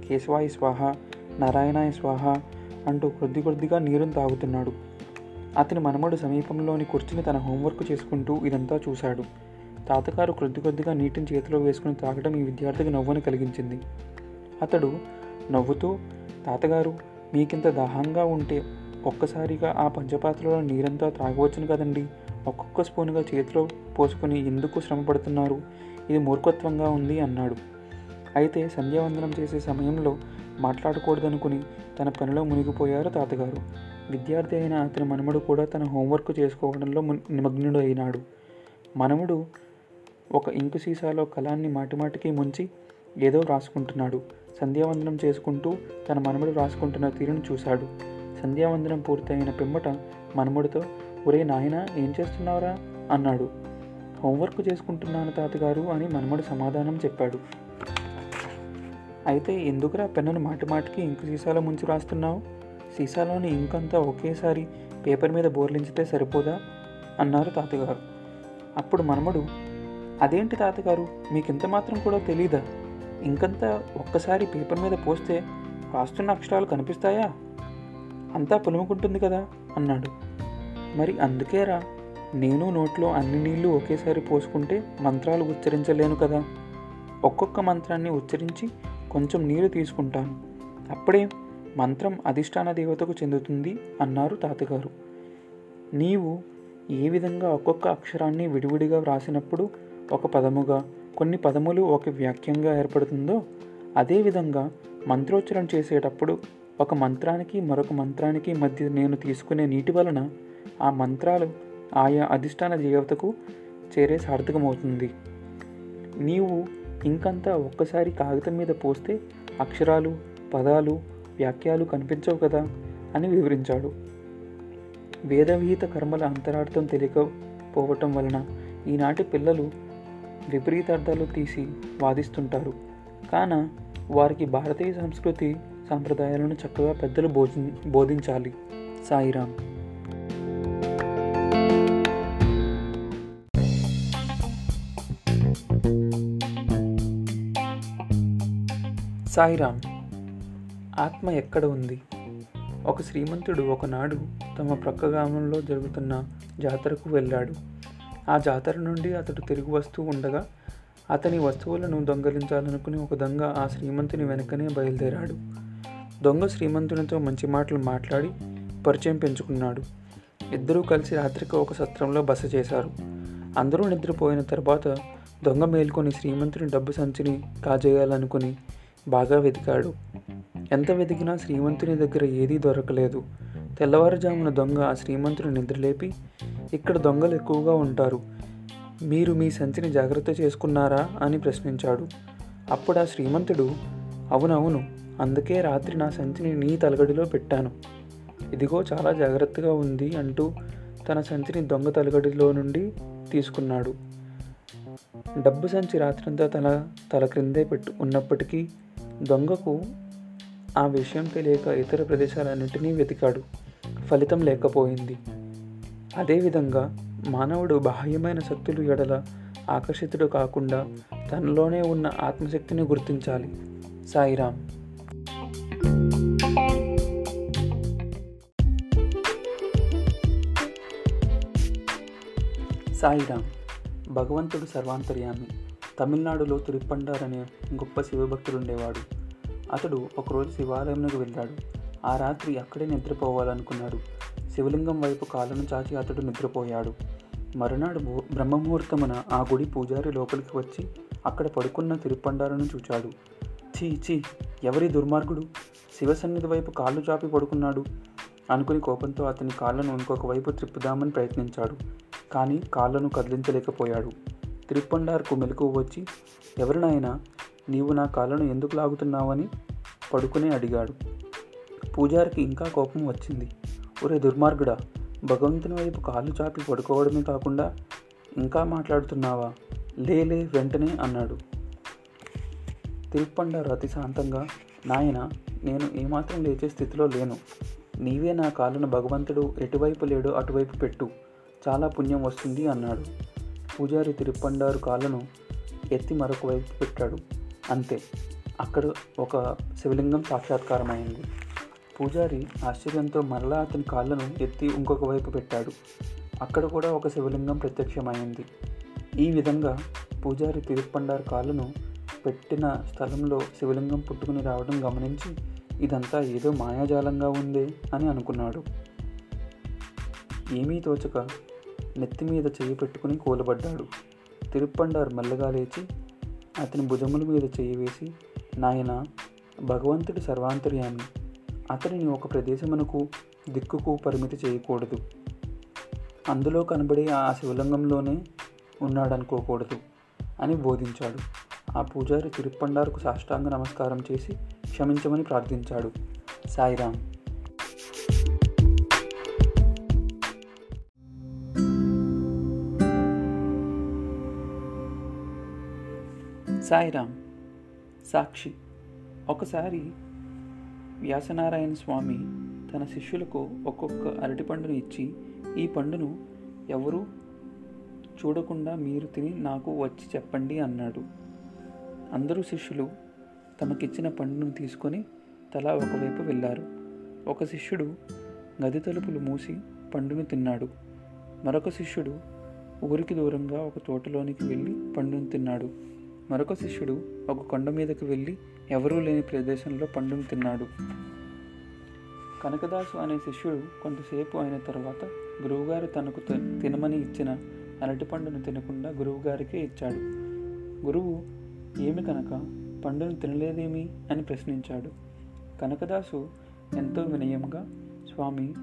A: కేశవాయ స్వాహ నారాయణ స్వాహ అంటూ కొద్ది కొద్దిగా నీరును తాగుతున్నాడు. అతని మనమడు సమీపంలోని కూర్చుని తన హోంవర్క్ చేసుకుంటూ ఇదంతా చూశాడు. తాతగారు కొద్ది కొద్దిగా నీటిని చేతిలో వేసుకుని తాగడం ఈ విద్యార్థికి నవ్వుని కలిగించింది. అతడు నవ్వుతూ తాతగారు మీకింత దాహంగా ఉంటే ఒక్కసారిగా ఆ పంచపాత్రలో నీరంతా తాగవచ్చును కదండి. ఒక్కొక్క స్పూన్గా చేతిలో పోసుకొని ఎందుకు శ్రమ పడుతున్నారు ఇది మూర్ఖత్వంగా ఉంది అన్నాడు. అయితే సంధ్యావందనం చేసే సమయంలో మాట్లాడకూడదనుకుని తన పనిలో మునిగిపోయారు తాతగారు. విద్యార్థి అయిన అతని మనముడు కూడా తన హోంవర్క్ చేసుకోవడంలో ము- నిమగ్నుడు అయినాడు మనముడు ఒక ఇంకు సీసాలో కలాన్ని మాటిమాటికి ముంచి ఏదో రాసుకుంటున్నాడు సంధ్యావందనం చేసుకుంటూ తన మనముడు రాసుకుంటున్న తీరును చూశాడు. సంధ్యావందనం పూర్తయిన పిమ్మట మనముడితో ఒరే నాయనా ఏం చేస్తున్నావురా? అన్నాడు. హోంవర్క్ చేసుకుంటున్నాను తాతగారు అని మనముడు సమాధానం చెప్పాడు. అయితే ఎందుకురా పెన్నును మాటి మాటికి ఇంకు సీసాలో ముంచి రాస్తున్నావు సీసాలోని ఇంకంతా ఒకేసారి పేపర్ మీద బోర్లించితే సరిపోదా? అన్నారు తాతగారు. అప్పుడు మనమడు అదేంటి తాతగారు? మీకు ఇంత మాత్రం కూడా తెలీదా? ఇంకంతా ఒక్కసారి పేపర్ మీద పోస్తే రాస్తున్న అక్షరాలు కనిపిస్తాయా? అంతా పులుముకుంటుంది కదా అన్నాడు. మరి అందుకేరా? నేను నోట్లో అన్ని నీళ్ళు ఒకేసారి పోసుకుంటే మంత్రాలు ఉచ్చరించలేను కదా. ఒక్కొక్క మంత్రాన్ని ఉచ్చరించి కొంచెం నీరు తీసుకుంటాను. అప్పుడే మంత్రం అధిష్టాన దేవతకు చెందుతుంది అన్నారు తాతగారు. నీవు ఏ విధంగా ఒక్కొక్క అక్షరాన్ని విడివిడిగా వ్రాసినప్పుడు ఒక పదముగా కొన్ని పదములు ఒక వాక్యంగా ఏర్పడుతుందో అదేవిధంగా మంత్రోచ్చరణ చేసేటప్పుడు ఒక మంత్రానికి మరొక మంత్రానికి మధ్య నేను తీసుకునే నీటి వలన ఆ మంత్రాలు ఆయా అధిష్టాన దేవతకు చేరే సార్థకమవుతుంది. నీవు ఇంకంతా ఒక్కసారి కాగితం మీద పోస్తే అక్షరాలు పదాలు వాక్యాలు కనిపించవు కదా అని వివరించాడు. వేదవిహిత కర్మల అంతరార్థం తెలియకపోవటం వలన ఈనాటి పిల్లలు విపరీతార్థాలు తీసి వాదిస్తుంటారు. కాన వారికి భారతీయ సంస్కృతి సాంప్రదాయాలను చక్కగా పెద్దలు బోధి బోధించాలి. సాయిరామ్ సాయిరామ్ ఆత్మ ఎక్కడ ఉంది? ఒక శ్రీమంతుడు ఒకనాడు తమ ప్రక్క గ్రామంలో జరుగుతున్న జాతరకు వెళ్ళాడు. ఆ జాతర నుండి అతడు తిరిగి వస్తూ ఉండగా అతని వస్తువులను దొంగలించాలనుకుని ఒక దొంగ ఆ శ్రీమంతుని వెనకనే బయలుదేరాడు. దొంగ శ్రీమంతునితో మంచి మాటలు మాట్లాడి పరిచయం పెంచుకున్నాడు. ఇద్దరూ కలిసి రాత్రికి ఒక సత్రంలో బస చేశారు. అందరూ నిద్రపోయిన తర్వాత దొంగ మేల్కొని శ్రీమంతుని డబ్బు సంచిని కాజేయాలనుకుని బాగా వెతికాడు. ఎంత వెతికినా శ్రీమంతుని దగ్గర ఏదీ దొరకలేదు. తెల్లవారుజామున దొంగ ఆ శ్రీమంతుని నిద్రలేపి ఇక్కడ దొంగలు ఎక్కువగా ఉంటారు. మీరు మీ సంచిని జాగ్రత్త చేసుకున్నారా? అని ప్రశ్నించాడు. అప్పుడు ఆ శ్రీమంతుడు అవునవును అందుకే రాత్రి నా సంచిని నీ తలగడిలో పెట్టాను. ఇదిగో చాలా జాగ్రత్తగా ఉంది అంటూ తన సంచిని దొంగ తలగడిలో నుండి తీసుకున్నాడు. డబ్బు సంచి రాత్రంతా తల తల క్రిందే పెట్టు ఉన్నప్పటికీ దొంగకు ఆ విషయం తెలియక ఇతర ప్రదేశాలన్నింటినీ వెతికాడు. ఫలితం లేకపోయింది. అదేవిధంగా మానవుడు బాహ్యమైన శక్తులు ఎడల ఆకర్షితుడు కాకుండా తనలోనే ఉన్న ఆత్మశక్తిని గుర్తించాలి. సాయిరామ్ సాయిరామ్ భగవంతుడు సర్వాంతర్యామి. తమిళనాడులో తిరుప్పండార్ అనే గొప్ప శివభక్తుడు ఉండేవాడు అతడు ఒకరోజు శివాలయంలోకి వెళ్ళాడు. ఆ రాత్రి అక్కడే నిద్రపోవాలనుకున్నాడు. శివలింగం వైపు కాళ్ళను చాచి అతడు నిద్రపోయాడు. మరునాడు బ్రహ్మముహూర్తమున ఆ గుడి పూజారి లోపలికి వచ్చి అక్కడ పడుకున్న తిరుప్పండారును చూచాడు. ఛీ ఛీ ఎవరి దుర్మార్గుడు? శివ సన్నిధి వైపు కాళ్ళు చాపి పడుకున్నాడు అనుకుని కోపంతో అతని కాళ్ళను ఇంకొక వైపు త్రిప్పుదామని ప్రయత్నించాడు. కానీ కాళ్ళను కదిలించలేకపోయాడు. తిరుప్పండార్కు మెలకు వచ్చి ఎవరినైనా నీవు నా కాళ్ళను ఎందుకు లాగుతున్నావని పడుకునే అడిగాడు. పూజారికి ఇంకా కోపం వచ్చింది. ఒరే దుర్మార్గుడా భగవంతుని వైపు కాళ్ళు చాపి పడుకోవడమే కాకుండా ఇంకా మాట్లాడుతున్నావా? లేలే వెంటనే అన్నాడు. తిరుప్పండారు అతి శాంతంగా నాయన నేను ఏమాత్రం లేచే స్థితిలో లేను. నీవే నా కాళ్ళను భగవంతుడు ఎటువైపు లేడో అటువైపు పెట్టు. చాలా పుణ్యం వస్తుంది అన్నాడు. పూజారి తిరుప్పండారు కాళ్ళను ఎత్తి మరొక వైపు పెట్టాడు. అంతే. అక్కడ ఒక శివలింగం సాక్షాత్కారమైంది. పూజారి ఆశ్చర్యంతో మరలా అతని కాళ్ళను ఎత్తి ఇంకొక వైపు పెట్టాడు. అక్కడ కూడా ఒక శివలింగం ప్రత్యక్షమైంది. ఈ విధంగా పూజారి తిరుప్పండారు కాళ్ళను పెట్టిన స్థలంలో శివలింగం పుట్టుకుని రావడం గమనించి ఇదంతా ఏదో మాయాజాలంగా ఉందే అని అనుకున్నాడు. ఏమీ తోచక నెత్తి మీద చేయి పెట్టుకుని కూలబడ్డాడు. తిరుప్పండారు మెల్లగా లేచి అతని భుజముల మీద చేయి వేసి నాయన భగవంతుడి సర్వాంతర్యామి అతనిని ఒక ప్రదేశమునకు దిక్కుకు పరిమితి చేయకూడదు. అందులో కనబడే ఆ శివలింగంలోనే ఉన్నాడనుకోకూడదు అని బోధించాడు. ఆ పూజారి తిరుప్పండారుకు సాష్టాంగ నమస్కారం చేసి క్షమించమని ప్రార్థించాడు. సాయిరామ్ సాయిరామ్ సాక్షి. ఒకసారి వ్యాసనారాయణ స్వామి తన శిష్యులకు ఒక్కొక్క అరటి పండును ఇచ్చి ఈ పండును ఎవరు చూడకుండా మీరు తిని నాకు వచ్చి చెప్పండి అన్నాడు. అందరూ శిష్యులు తమకిచ్చిన పండును తీసుకొని తలా ఒకవైపు వెళ్ళారు. ఒక శిష్యుడు గది తలుపులు మూసి పండును తిన్నాడు. మరొక శిష్యుడు ఊరికి దూరంగా ఒక తోటలోనికి వెళ్ళి పండును తిన్నాడు. మరొక శిష్యుడు ఒక కొండ మీదకు వెళ్ళి ఎవరూ లేని ప్రదేశంలో పండును తిన్నాడు. కనకదాసు అనే శిష్యుడు కొంతసేపు అయిన తర్వాత గురువుగారు తనకు తినమని ఇచ్చిన అరటిపండును తినకుండా గురువుగారికే ఇచ్చాడు. గురువు ఏమి కనుక పండును తినలేదేమి? అని ప్రశ్నించాడు. కనకదాసు ఎంతో వినయంగా స్వామి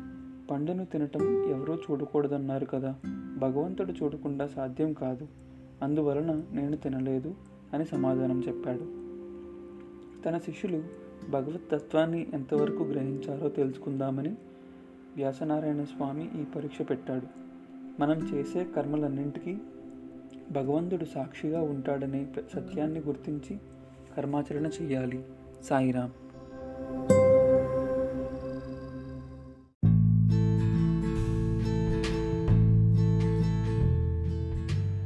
A: పండును తినటం ఎవరూ చూడకూడదన్నారు కదా. భగవంతుడు చూడకుండా సాధ్యం కాదు. అందువలన నేను తినలేదు. అని సమాధానం చెప్పాడు. తన శిష్యులు భగవత్ తత్వాన్ని ఎంతవరకు గ్రహించారో తెలుసుకుందామని వ్యాసనారాయణ స్వామి ఈ పరీక్ష పెట్టాడు. మనం చేసే కర్మలన్నింటికీ భగవంతుడు సాక్షిగా ఉంటాడనే సత్యాన్ని గుర్తించి కర్మాచరణ చేయాలి సాయిరాం.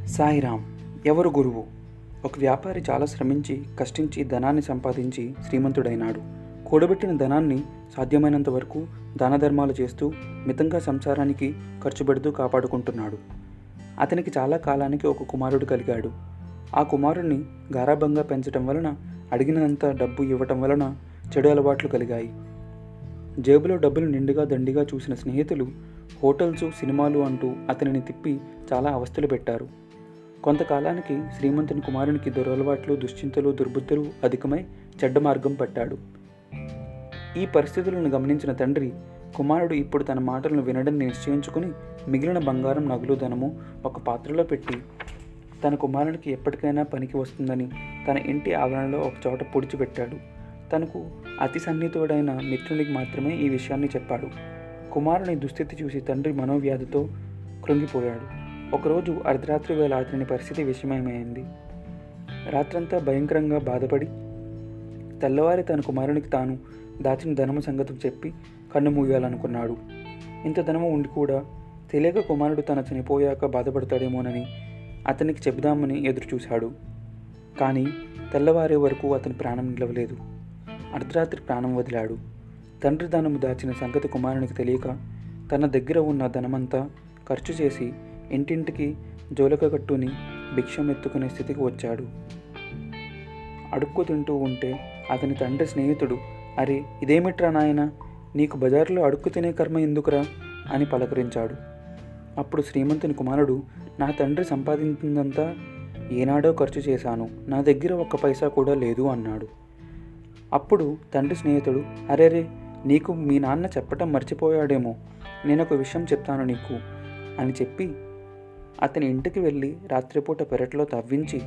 A: సాయిరాం ఎవరు గురువు? ఒక వ్యాపారి చాలా శ్రమించి కష్టించి ధనాన్ని సంపాదించి శ్రీమంతుడైనాడు. కూడబెట్టిన ధనాన్ని సాధ్యమైనంత వరకు దాన ధర్మాలు చేస్తూ మితంగా సంసారానికి ఖర్చు పెడుతూ కాపాడుకుంటున్నాడు. అతనికి చాలా కాలానికి ఒక కుమారుడు కలిగాడు. ఆ కుమారుణ్ణి గారాభంగా పెంచడం వలన అడిగినంత డబ్బు ఇవ్వటం వలన చెడు అలవాట్లు కలిగాయి. జేబులో డబ్బులు నిండుగా దండిగా చూసిన స్నేహితులు హోటల్స్ సినిమాలు అంటూ అతనిని తిప్పి చాలా అవస్థలు పెట్టారు. కొంతకాలానికి శ్రీమంతుని కుమారునికి దురలవాట్లు దుశ్చింతలు దుర్బుద్ధులు అధికమై చెడ్డ మార్గం పట్టాడు. ఈ పరిస్థితులను గమనించిన తండ్రి కుమారుడు ఇప్పుడు తన మాటలను వినడం నిశ్చయించుకుని మిగిలిన బంగారం నగులు ధనము ఒక పాత్రలో పెట్టి తన కుమారునికి ఎప్పటికైనా పనికి వస్తుందని తన ఇంటి ఆవరణలో ఒక చోట పొడిచిపెట్టాడు. తనకు అతి సన్నిహితుడైన మిత్రునికి మాత్రమే ఈ విషయాన్ని చెప్పాడు. కుమారుని దుస్థితి చూసి తండ్రి మనోవ్యాధితో కృంగిపోయాడు. ఒకరోజు అర్ధరాత్రి వేళ అతని పరిస్థితి విషమయమైంది. రాత్రంతా భయంకరంగా బాధపడి తెల్లవారి తన కుమారునికి తాను దాచిన ధనము సంగతి చెప్పి కన్ను మూయాలనుకున్నాడు. ఇంత ధనము ఉండి కూడా తెలియక కుమారుడు తన చనిపోయాక బాధపడతాడేమోనని అతనికి చెబుదామని ఎదురుచూశాడు. కానీ తెల్లవారే వరకు అతని ప్రాణం నిలవలేదు. అర్ధరాత్రి ప్రాణం వదిలాడు. తండ్రి ధనము దాచిన సంగతి కుమారునికి తెలియక తన దగ్గర ఉన్న ధనమంతా ఖర్చు చేసి ఇంటింటికి జోలక కట్టుని భిక్షం ఎత్తుకునే స్థితికి వచ్చాడు. అడుక్కు తింటూ ఉంటే అతని తండ్రి స్నేహితుడు అరే ఇదేమిట్రా నాయన? నీకు బజారులో అడుక్కు తినే కర్మ ఎందుకురా? అని పలకరించాడు. అప్పుడు శ్రీమంతుని కుమారుడు నా తండ్రి సంపాదించిందంతా ఏనాడో ఖర్చు చేశాను. నా దగ్గర ఒక్క పైసా కూడా లేదు అన్నాడు. అప్పుడు తండ్రి స్నేహితుడు అరేరే నీకు మీ నాన్న చెప్పటం మర్చిపోయాడేమో. నేను ఒక విషయం చెప్తాను నీకు అని చెప్పి అతని ఇంటికి వెళ్ళి రాత్రిపూట పెరట్లో తవ్వించి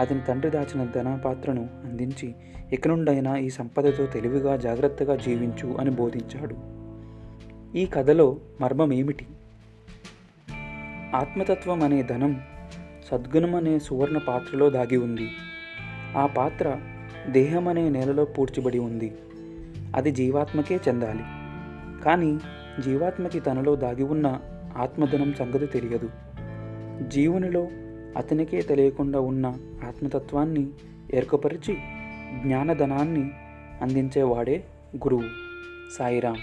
A: అతని తండ్రి దాచిన ధన పాత్రను అందించి ఇక నుండైనా ఈ సంపదతో తెలివిగా జాగ్రత్తగా జీవించు అని బోధించాడు. ఈ కథలో మర్మం ఏమిటి? ఆత్మతత్వం అనే ధనం సద్గుణం అనే సువర్ణ పాత్రలో దాగి ఉంది. ఆ పాత్ర దేహం అనే నేలలో పూడ్చిబడి ఉంది. అది జీవాత్మకే చెందాలి. కానీ జీవాత్మకి తనలో దాగి ఉన్న ఆత్మధనం సంగతి తెలియదు. జీవునిలో అతనికే తెలియకుండా ఉన్న ఆత్మతత్వాన్ని ఏర్పరిచి జ్ఞానధనాన్ని అందించేవాడే గురువు సాయిరాం.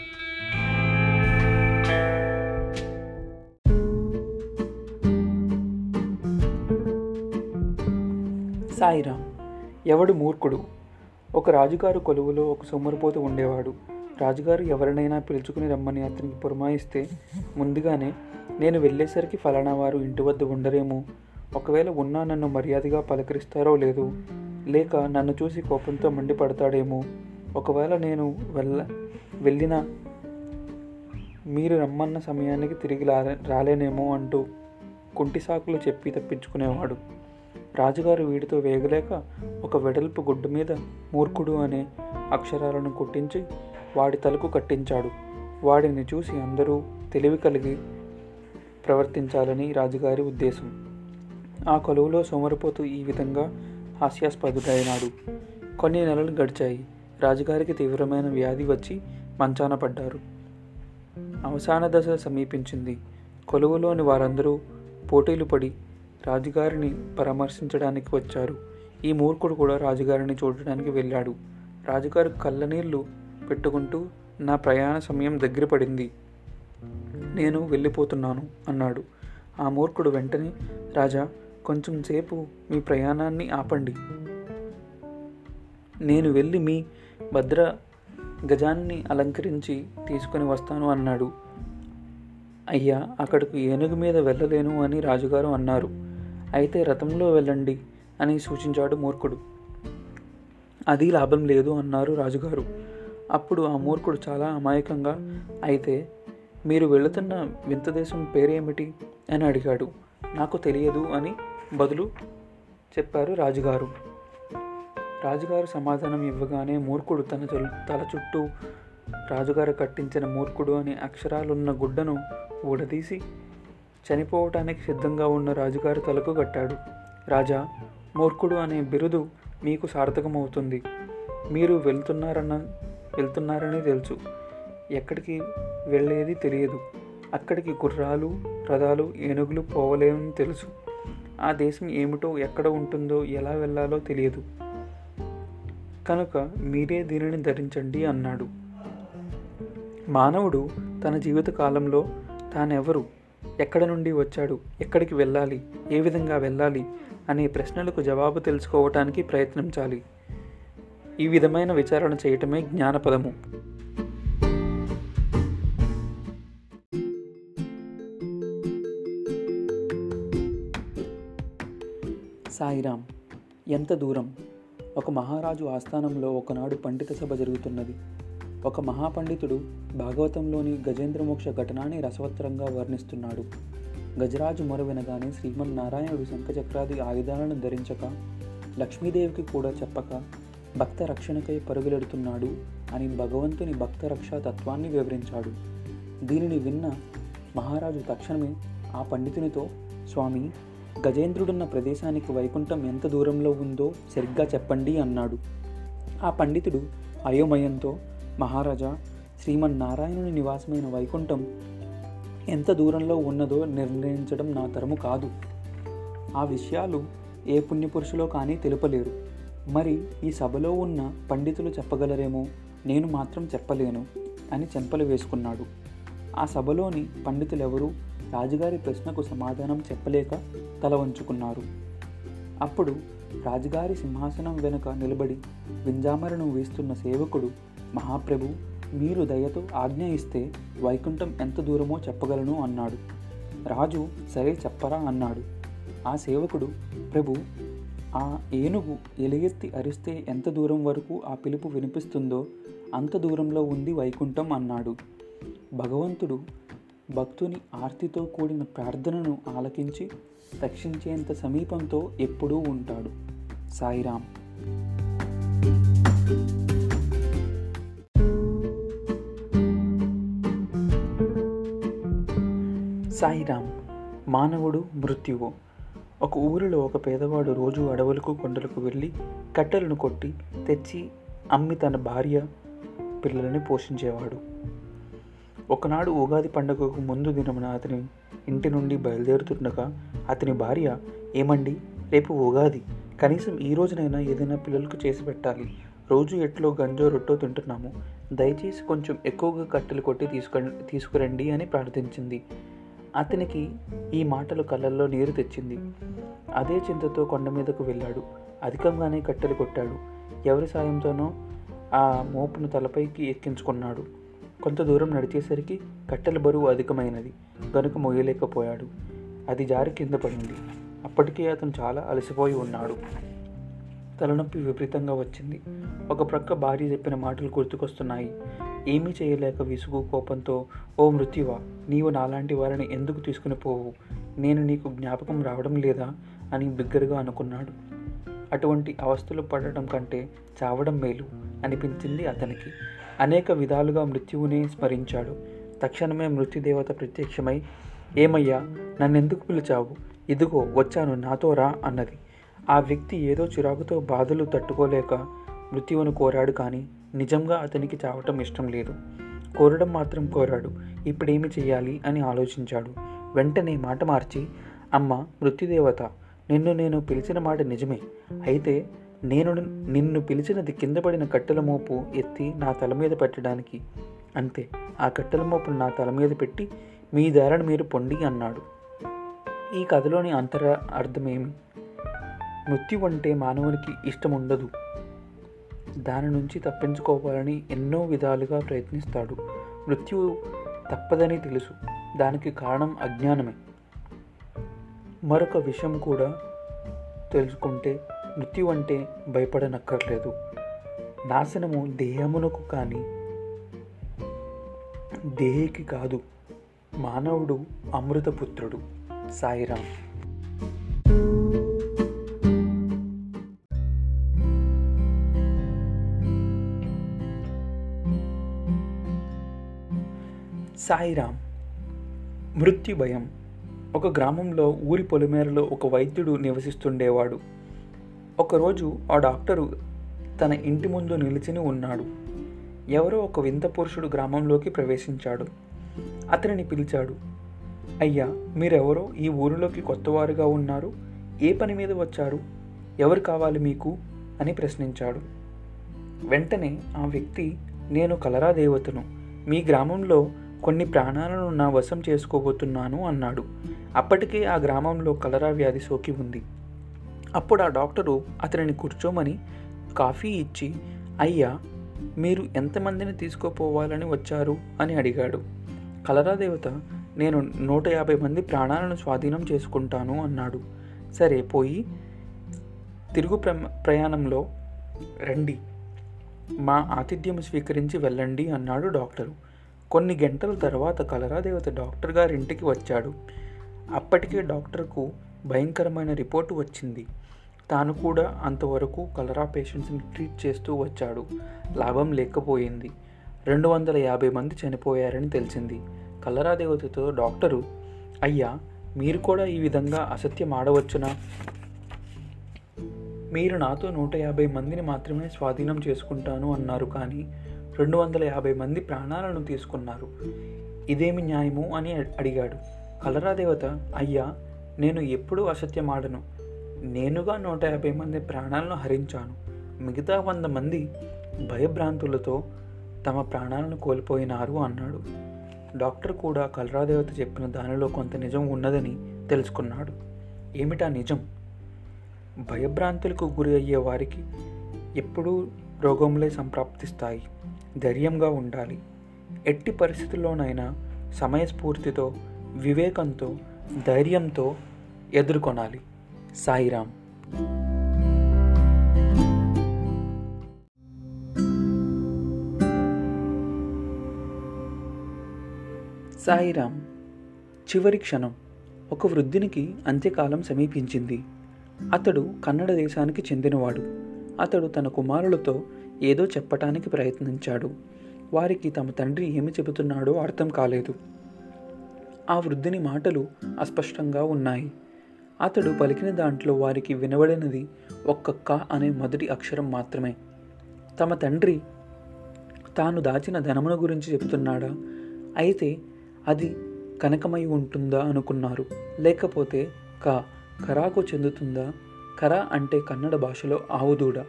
A: సాయిరాం ఎవడు మూర్ఖుడు? ఒక రాజుగారు కొలువులో ఒక సొమ్మరిపోతు ఉండేవాడు. రాజుగారు ఎవరినైనా పిలుచుకుని రమ్మని అతనికి పురమాయిస్తే ముందుగానే నేను వెళ్ళేసరికి ఫలానా వారు ఇంటి వద్ద ఉండరేమో. ఒకవేళ ఉన్నా నన్ను మర్యాదగా పలకరిస్తారో లేదో లేక నన్ను చూసి కోపంతో మండిపడతాడేమో. ఒకవేళ నేను వెళ్ళ వెళ్ళిన మీరు రమ్మన్న సమయానికి తిరిగి రాలేనేమో అంటూ కుంటి సాకులు చెప్పి తప్పించుకునేవాడు. రాజుగారు వీడితో వేగలేక ఒక వెడల్పు గుడ్డు మీద మూర్ఖుడు అనే అక్షరాలను కుట్టించి వాడి తలకు కట్టించాడు. వాడిని చూసి అందరూ తెలివి కలిగి ప్రవర్తించాలని రాజుగారి ఉద్దేశం. ఆ కొలువులో సోమరిపోతూ ఈ విధంగా హాస్యాస్పదుడైనాడు. కొన్ని నెలలు గడిచాయి. రాజుగారికి తీవ్రమైన వ్యాధి వచ్చి మంచాన పడ్డారు. అవసాన దశ సమీపించింది. కొలువులోని వారందరూ పోటీలు పడి రాజుగారిని పరామర్శించడానికి వచ్చారు. ఈ మూర్ఖుడు కూడా రాజుగారిని చూడడానికి వెళ్ళాడు. రాజుగారు కళ్ళనీళ్ళు పెట్టుకుంటూ నా ప్రయాణ సమయం దగ్గర పడింది. నేను వెళ్ళిపోతున్నాను అన్నాడు. ఆ మూర్ఖుడు వెంటనే రాజా కొంచెం సేపు మీ ప్రయాణాన్ని ఆపండి. నేను వెళ్ళి మీ భద్ర గజాన్ని అలంకరించి తీసుకుని వస్తాను అన్నాడు. అయ్యా అక్కడికి ఏనుగు మీద వెళ్ళలేను అని రాజుగారు అన్నారు. అయితే రథంలో వెళ్ళండి అని సూచించాడు మూర్ఖుడు. అది లాభం లేదు అన్నారు రాజుగారు. అప్పుడు ఆ మూర్ఖుడు చాలా అమాయకంగా అయితే మీరు వెళుతున్న వింత దేశం పేరేమిటి? అని అడిగాడు. నాకు తెలియదు అని బదులు చెప్పారు రాజుగారు. రాజుగారు సమాధానం ఇవ్వగానే మూర్ఖుడు తన తల చుట్టూ రాజుగారు కట్టించిన మూర్ఖుడు అనే అక్షరాలున్న గుడ్డను ఊడదీసి చనిపోవటానికి సిద్ధంగా ఉన్న రాజుగారి తలకు కట్టాడు. రాజా మూర్ఖుడు అనే బిరుదు మీకు సార్థకమవుతుంది. మీరు వెళ్తున్నారన్న వెళ్తున్నారని తెలుసు. ఎక్కడికి వెళ్ళేది తెలియదు. అక్కడికి గుర్రాలు రథాలు ఏనుగులు పోవలేమని తెలుసు. ఆ దేశం ఏమిటో ఎక్కడ ఉంటుందో ఎలా వెళ్ళాలో తెలియదు. కనుక మీరే దీనిని ధరించండి అన్నాడు. మానవుడు తన జీవిత కాలంలో తానెవరు ఎక్కడ నుండి వచ్చాడు ఎక్కడికి వెళ్ళాలి ఏ విధంగా వెళ్ళాలి అనే ప్రశ్నలకు జవాబు తెలుసుకోవటానికి ప్రయత్నించాలి. ఈ విధమైన విచారణ చేయటమే జ్ఞానపదము. సాయిరాం ఎంత దూరం? ఒక మహారాజు ఆస్థానంలో ఒకనాడు పండిత సభ జరుగుతున్నది. ఒక మహాపండితుడు భాగవతంలోని గజేంద్రమోక్ష ఘటనాన్ని రసవత్తరంగా వర్ణిస్తున్నాడు. గజరాజు మొర వినగానే శ్రీమన్నారాయణుడు శంఖచక్రాది ఆయుధాలను ధరించక లక్ష్మీదేవికి కూడా చెప్పక భక్త రక్షణకై పరుగులెడుతున్నాడు అని భగవంతుని భక్త రక్షా తత్వాన్ని వివరించాడు. దీనిని విన్న మహారాజు తక్షణమే ఆ పండితునితో స్వామి గజేంద్రుడున్న ప్రదేశానికి వైకుంఠం ఎంత దూరంలో ఉందో సరిగ్గా చెప్పండి అన్నాడు. ఆ పండితుడు అయోమయంతో మహారాజా శ్రీమన్నారాయణుని నివాసమైన వైకుంఠం ఎంత దూరంలో ఉన్నదో నిర్ణయించడం నా తరము కాదు. ఆ విషయాలు ఏ పుణ్యపురుషులో కానీ తెలుపలేరు. మరి ఈ సభలో ఉన్న పండితులు చెప్పగలరేమో? నేను మాత్రం చెప్పలేను అని చెంపలు వేసుకున్నాడు. ఆ సభలోని పండితులెవరూ రాజుగారి ప్రశ్నకు సమాధానం చెప్పలేక తల వంచుకున్నారు. అప్పుడు రాజుగారి సింహాసనం వెనుక నిలబడి వింజామరను వేస్తున్న సేవకుడు మహాప్రభు మీరు దయతో ఆజ్ఞ ఇస్తే వైకుంఠం ఎంత దూరమో చెప్పగలను అన్నాడు. రాజు సరే చెప్పరా అన్నాడు. ఆ సేవకుడు ప్రభు ఆ ఏనుగు ఎలుగెత్తి అరిస్తే ఎంత దూరం వరకు ఆ పిలుపు వినిపిస్తుందో అంత దూరంలో ఉంది వైకుంఠం అన్నాడు. భగవంతుడు భక్తుని ఆర్తితో కూడిన ప్రార్థనను ఆలకించి రక్షించేంత సమీపంతో ఎప్పుడూ ఉంటాడు. సాయిరామ్ సాయిరామ్ మానవుడు మృత్యువు. ఒక ఊరిలో ఒక పేదవాడు రోజు అడవులకు కొండలకు వెళ్ళి కట్టెలను కొట్టి తెచ్చి అమ్మి తన భార్య పిల్లలని పోషించేవాడు. ఒకనాడు ఉగాది పండుగకు ముందు దినమున అతని ఇంటి నుండి బయలుదేరుతుండగా అతని భార్య ఏమండి రేపు ఉగాది. కనీసం ఈ రోజునైనా ఏదైనా పిల్లలకు చేసి పెట్టాలి. రోజు ఎట్లో గంజో రొట్టో తింటున్నాము. దయచేసి కొంచెం ఎక్కువగా కట్టెలు కొట్టి తీసుకు తీసుకురండి అని ప్రార్థించింది. అతనికి ఈ మాటలు కళ్ళల్లో నీరు తెచ్చింది. అదే చింతతో కొండ మీదకు వెళ్ళాడు. అధికంగానే కట్టెలు కొట్టాడు. ఎవరి సాయంతోనో ఆ మోపును తలపైకి ఎక్కించుకున్నాడు. కొంత దూరం నడిచేసరికి కట్టెల బరువు అధికమైనది. గనుక మోయలేకపోయాడు అది జారి కింద పడింది. అప్పటికే అతను చాలా అలసిపోయి ఉన్నాడు. తలనొప్పి విపరీతంగా వచ్చింది. ఒక ప్రక్క భార్య చెప్పిన మాటలు గుర్తుకొస్తున్నాయి. ఏమీ చేయలేక విసుగు కోపంతో ఓ మృత్యువా నీవు నాలాంటి వారిని ఎందుకు తీసుకుని పోవు? నేను నీకు జ్ఞాపకం రావడం లేదా? అని బిగ్గరగా అనుకున్నాడు. అటువంటి అవస్థలు పడటం కంటే చావడం మేలు అనిపించింది అతనికి. అనేక విధాలుగా మృత్యువునే స్మరించాడు. తక్షణమే మృత్యుదేవత ప్రత్యక్షమై ఏమయ్యా నన్నెందుకు పిలిచావు? ఇదిగో వచ్చాను నాతో రా అన్నది. ఆ వ్యక్తి ఏదో చిరాకుతో బాధలు తట్టుకోలేక మృత్యువును కోరాడు కానీ నిజంగా అతనికి చావటం ఇష్టం లేదు. కోరడం మాత్రం కోరాడు. ఇప్పుడేమి చేయాలి అని ఆలోచించాడు. వెంటనే మాట మార్చి అమ్మ మృత్యుదేవత నిన్ను నేను పిలిచిన మాట నిజమే. అయితే నేను నిన్ను పిలిచినది కింద పడిన కట్టెల మోపు ఎత్తి నా తల మీద పెట్టడానికి. అంతే ఆ కట్టెల మోపును నా తల మీద పెట్టి మీ దారిని మీరు పొండి అన్నాడు. ఈ కథలోని అంతర అర్థమేమి? మృత్యు అంటే మానవునికి ఇష్టం ఉండదు దాని నుంచి తప్పించుకోవాలని ఎన్నో విధాలుగా ప్రయత్నిస్తాడు. మృత్యువు తప్పదని తెలుసు. దానికి కారణం అజ్ఞానమే. మరొక విషయం కూడా తెలుసుకుంటే మృత్యు అంటే భయపడనక్కర్లేదు. నాశనము దేహమునకు కానీ దేహికి కాదు. మానవుడు అమృతపుత్రుడు. సాయిరాం. సాయిరామ్ మృత్యు భయం ఒక గ్రామంలో ఊరి పొలిమేరలో ఒక వైద్యుడు నివసిస్తుండేవాడు. ఒకరోజు ఆ డాక్టరు తన ఇంటి ముందు నిలిచిని ఉన్నాడు. ఎవరో ఒక వింత పురుషుడు గ్రామంలోకి ప్రవేశించాడు. అతనిని పిలిచాడు అయ్యా మీరెవరో? ఈ ఊరిలోకి కొత్తవారుగా ఉన్నారు. ఏ పని మీద వచ్చారు? ఎవరు కావాలి మీకు? అని ప్రశ్నించాడు. వెంటనే ఆ వ్యక్తి నేను కలరా దేవతను. మీ గ్రామంలో కొన్ని ప్రాణాలను నా వశం చేసుకోబోతున్నాను అన్నాడు. అప్పటికే ఆ గ్రామంలో కలరా వ్యాధి సోకి ఉంది. అప్పుడు ఆ డాక్టరు అతనిని కూర్చోమని కాఫీ ఇచ్చి అయ్యా మీరు ఎంతమందిని తీసుకోపోవాలని వచ్చారు? అని అడిగాడు. కలరా దేవత నేను నూట యాభై మంది ప్రాణాలను స్వాధీనం చేసుకుంటాను అన్నాడు. సరే పోయి తిరుగు ప్ర ప్రయాణంలో రండి. మా ఆతిథ్యం స్వీకరించి వెళ్ళండి అన్నాడు డాక్టరు. కొన్ని గంటల తర్వాత కలరాదేవత డాక్టర్ గారి ఇంటికి వచ్చాడు. అప్పటికే డాక్టర్కు భయంకరమైన రిపోర్టు వచ్చింది. తాను కూడా అంతవరకు కలరా పేషెంట్స్ని ట్రీట్ చేస్తూ వచ్చాడు. లాభం లేకపోయింది. రెండు వందల యాభై మంది చనిపోయారని తెలిసింది. కలరా దేవతతో డాక్టరు అయ్యా మీరు కూడా ఈ విధంగా అసత్యం ఆడవచ్చునా? మీరు నాతో నూట యాభై మందిని మాత్రమే స్వాధీనం చేసుకుంటాను అన్నారు. కానీ రెండు వందల యాభై మంది ప్రాణాలను తీసుకున్నారు. ఇదేమి న్యాయము అని అడిగాడు. కలరాదేవత అయ్యా నేను ఎప్పుడూ అసత్యం ఆడను నేనుగా నూట యాభై మంది ప్రాణాలను హరించాను. మిగతా వంద మంది భయభ్రాంతులతో తమ ప్రాణాలను కోల్పోయినారు అన్నాడు. డాక్టర్ కూడా కలరాదేవత చెప్పిన దానిలో కొంత నిజం ఉన్నదని తెలుసుకున్నాడు. ఏమిటా నిజం? భయభ్రాంతులకు గురి అయ్యే వారికి ఎప్పుడూ రోగంలే సంప్రాప్తిస్తాయి. ధైర్యంగా ఉండాలి. ఎట్టి పరిస్థితుల్లోనైనా సమయస్ఫూర్తితో వివేకంతో ధైర్యంతో ఎదుర్కొనాలి. సాయిరామ్ సాయిరామ్ చివరి క్షణం. ఒక వృద్ధునికి అంత్యకాలం సమీపించింది. అతడు కన్నడ దేశానికి చెందినవాడు. అతడు తన కుమారులతో ఏదో చెప్పటానికి ప్రయత్నించాడు. వారికి తమ తండ్రి ఏమి చెబుతున్నాడో అర్థం కాలేదు. ఆ వృద్ధుని మాటలు అస్పష్టంగా ఉన్నాయి. అతడు పలికిన దాంట్లో వారికి వినబడినది ఒక్క క అనే మొదటి అక్షరం మాత్రమే. తమ తండ్రి తాను దాచిన ధనమును గురించి చెబుతున్నాడా? అయితే అది కనకమై ఉంటుందా అనుకున్నారు. లేకపోతే క కరాకు చెందుతుందా? కర అంటే కన్నడ భాషలో ఆవుదూడ.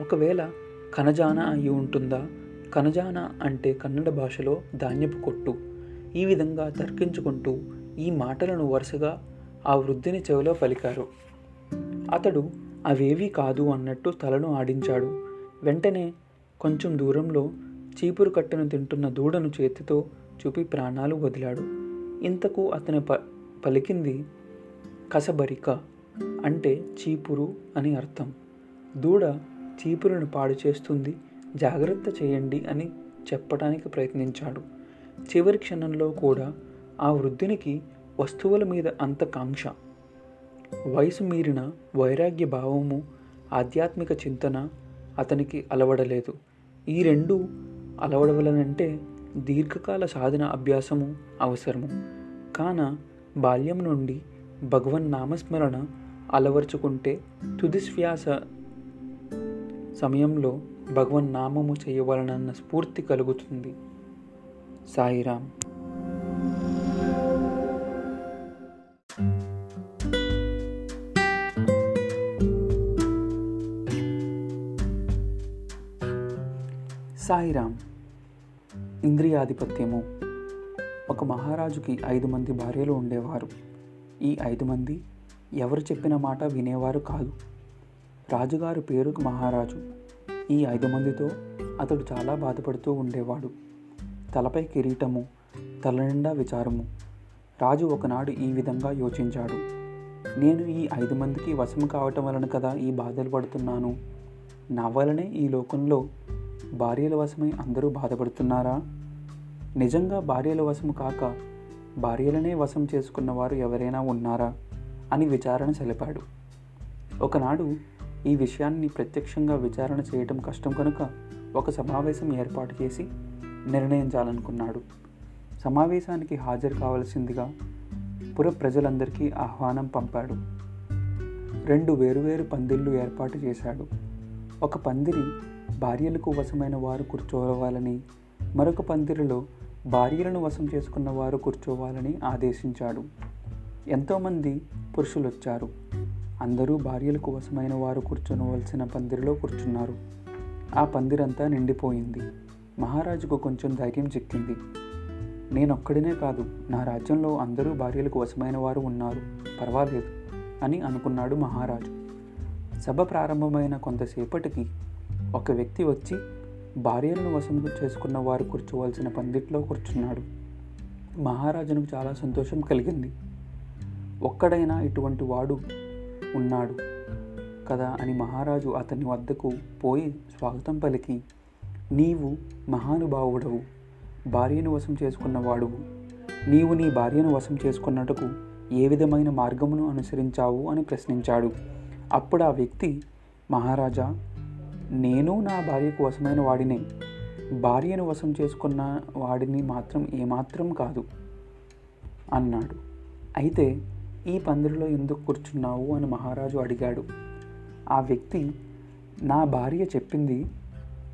A: ఒకవేళ కనజాన అయి ఉంటుందా? కనజాన అంటే కన్నడ భాషలో ధాన్యపు కొట్టు. ఈ విధంగా తర్కించుకుంటూ ఈ మాటలను వరుసగా ఆ వృద్ధిని చెవిలో పలికారు. అతడు అవేవీ కాదు అన్నట్టు తలను ఆడించాడు. వెంటనే కొంచెం దూరంలో చీపురు కట్టెను తింటున్న దూడను చేతితో చూపి ప్రాణాలు వదిలాడు. ఇంతకు అతని ప పలికింది కసబరిక. అంటే చీపురు అని అర్థం. దూడ చీపురును పాడు చేస్తుంది. జాగ్రత్త చేయండి అని చెప్పడానికి ప్రయత్నించాడు. చివరి క్షణంలో కూడా ఆ వృద్ధునికి వస్తువుల మీద అంత కాంక్ష. వయసు మీరిన వైరాగ్య భావము ఆధ్యాత్మిక చింతన అతనికి అలవడలేదు. ఈ రెండు అలవడవలనంటే దీర్ఘకాల సాధన అభ్యాసము అవసరము. కాన బాల్యం నుండి భగవన్ నామస్మరణ అలవర్చుకుంటే తుదిశ్వాస సమయంలో భగవన్ నామము చేయవలనన్న స్ఫూర్తి కలుగుతుంది. సాయిరామ్. సాయిరామ్. ఇంద్రియాధిపత్యము. ఒక మహారాజుకి ఐదు మంది భార్యలు ఉండేవారు. ఈ ఐదు మంది ఎవరు చెప్పిన మాట వినేవారు కాదు. రాజుగారు పేరుకు మహారాజు. ఈ ఐదు మందితో అతడు చాలా బాధపడుతూ ఉండేవాడు. తలపై కిరీటము తల నిండా విచారము. రాజు ఒకనాడు ఈ విధంగా యోచించాడు. నేను ఈ ఐదు మందికి వశం కావటం వలన కదా ఈ బాధలు పడుతున్నాను? నా వలనే ఈ లోకంలో భార్యల వశమై అందరూ బాధపడుతున్నారా? నిజంగా భార్యల వశము కాక భార్యలనే వశం చేసుకున్నవారు ఎవరైనా ఉన్నారా? అని విచారణ చెలిపాడు. ఒకనాడు ఈ విషయాన్ని ప్రత్యక్షంగా విచారణ చేయటం కష్టం కనుక ఒక సమావేశం ఏర్పాటు చేసి నిర్ణయించాలనుకున్నాడు. సమావేశానికి హాజరు కావలసిందిగా పుర ప్రజలందరికీ ఆహ్వానం పంపాడు. రెండు వేరువేరు పందిళ్ళు ఏర్పాటు చేశాడు. ఒక పందిరి భార్యలకు వశమైన వారు కూర్చోవాలని మరొక పందిరిలో భార్యలను వశం చేసుకున్న వారు కూర్చోవాలని ఆదేశించాడు. ఎంతోమంది పురుషులు వచ్చారు అందరూ భార్యలకు వశమైన వారు కూర్చోవలసిన పందిరిలో కూర్చున్నారు. ఆ పందిరంతా నిండిపోయింది. మహారాజుకు కొంచెం ధైర్యం చిక్కింది. నేనొక్కడినే కాదు నా రాజ్యంలో అందరూ భార్యలకు వశమైన వారు ఉన్నారు. పర్వాలేదు అని అనుకున్నాడు మహారాజు. సభ ప్రారంభమైన కొంతసేపటికి ఒక వ్యక్తి వచ్చి భార్యలను వశం చేసుకున్న వారు కూర్చోవలసిన పందిట్లో కూర్చున్నాడు. మహారాజునకు చాలా సంతోషం కలిగింది. ఒక్కడైనా ఇటువంటి వాడు ఉన్నాడు కదా అని మహారాజు అతని వద్దకు పోయి స్వాగతం పలికి నీవు మహానుభావుడవు భార్యను వశం చేసుకున్నవాడువు నీవు నీ భార్యను వశం చేసుకున్నట్టుకు ఏ విధమైన మార్గమును అనుసరించావు? అని ప్రశ్నించాడు. అప్పుడు ఆ వ్యక్తి మహారాజా నేను నా భార్యకు వశమైన వాడినే. భార్యను వశం చేసుకున్న వాడిని మాత్రం ఏమాత్రం కాదు అన్నాడు. అయితే ఈ పందిరిలో ఎందుకు కూర్చున్నావు? అని మహారాజు అడిగాడు. ఆ వ్యక్తి నా భార్య చెప్పింది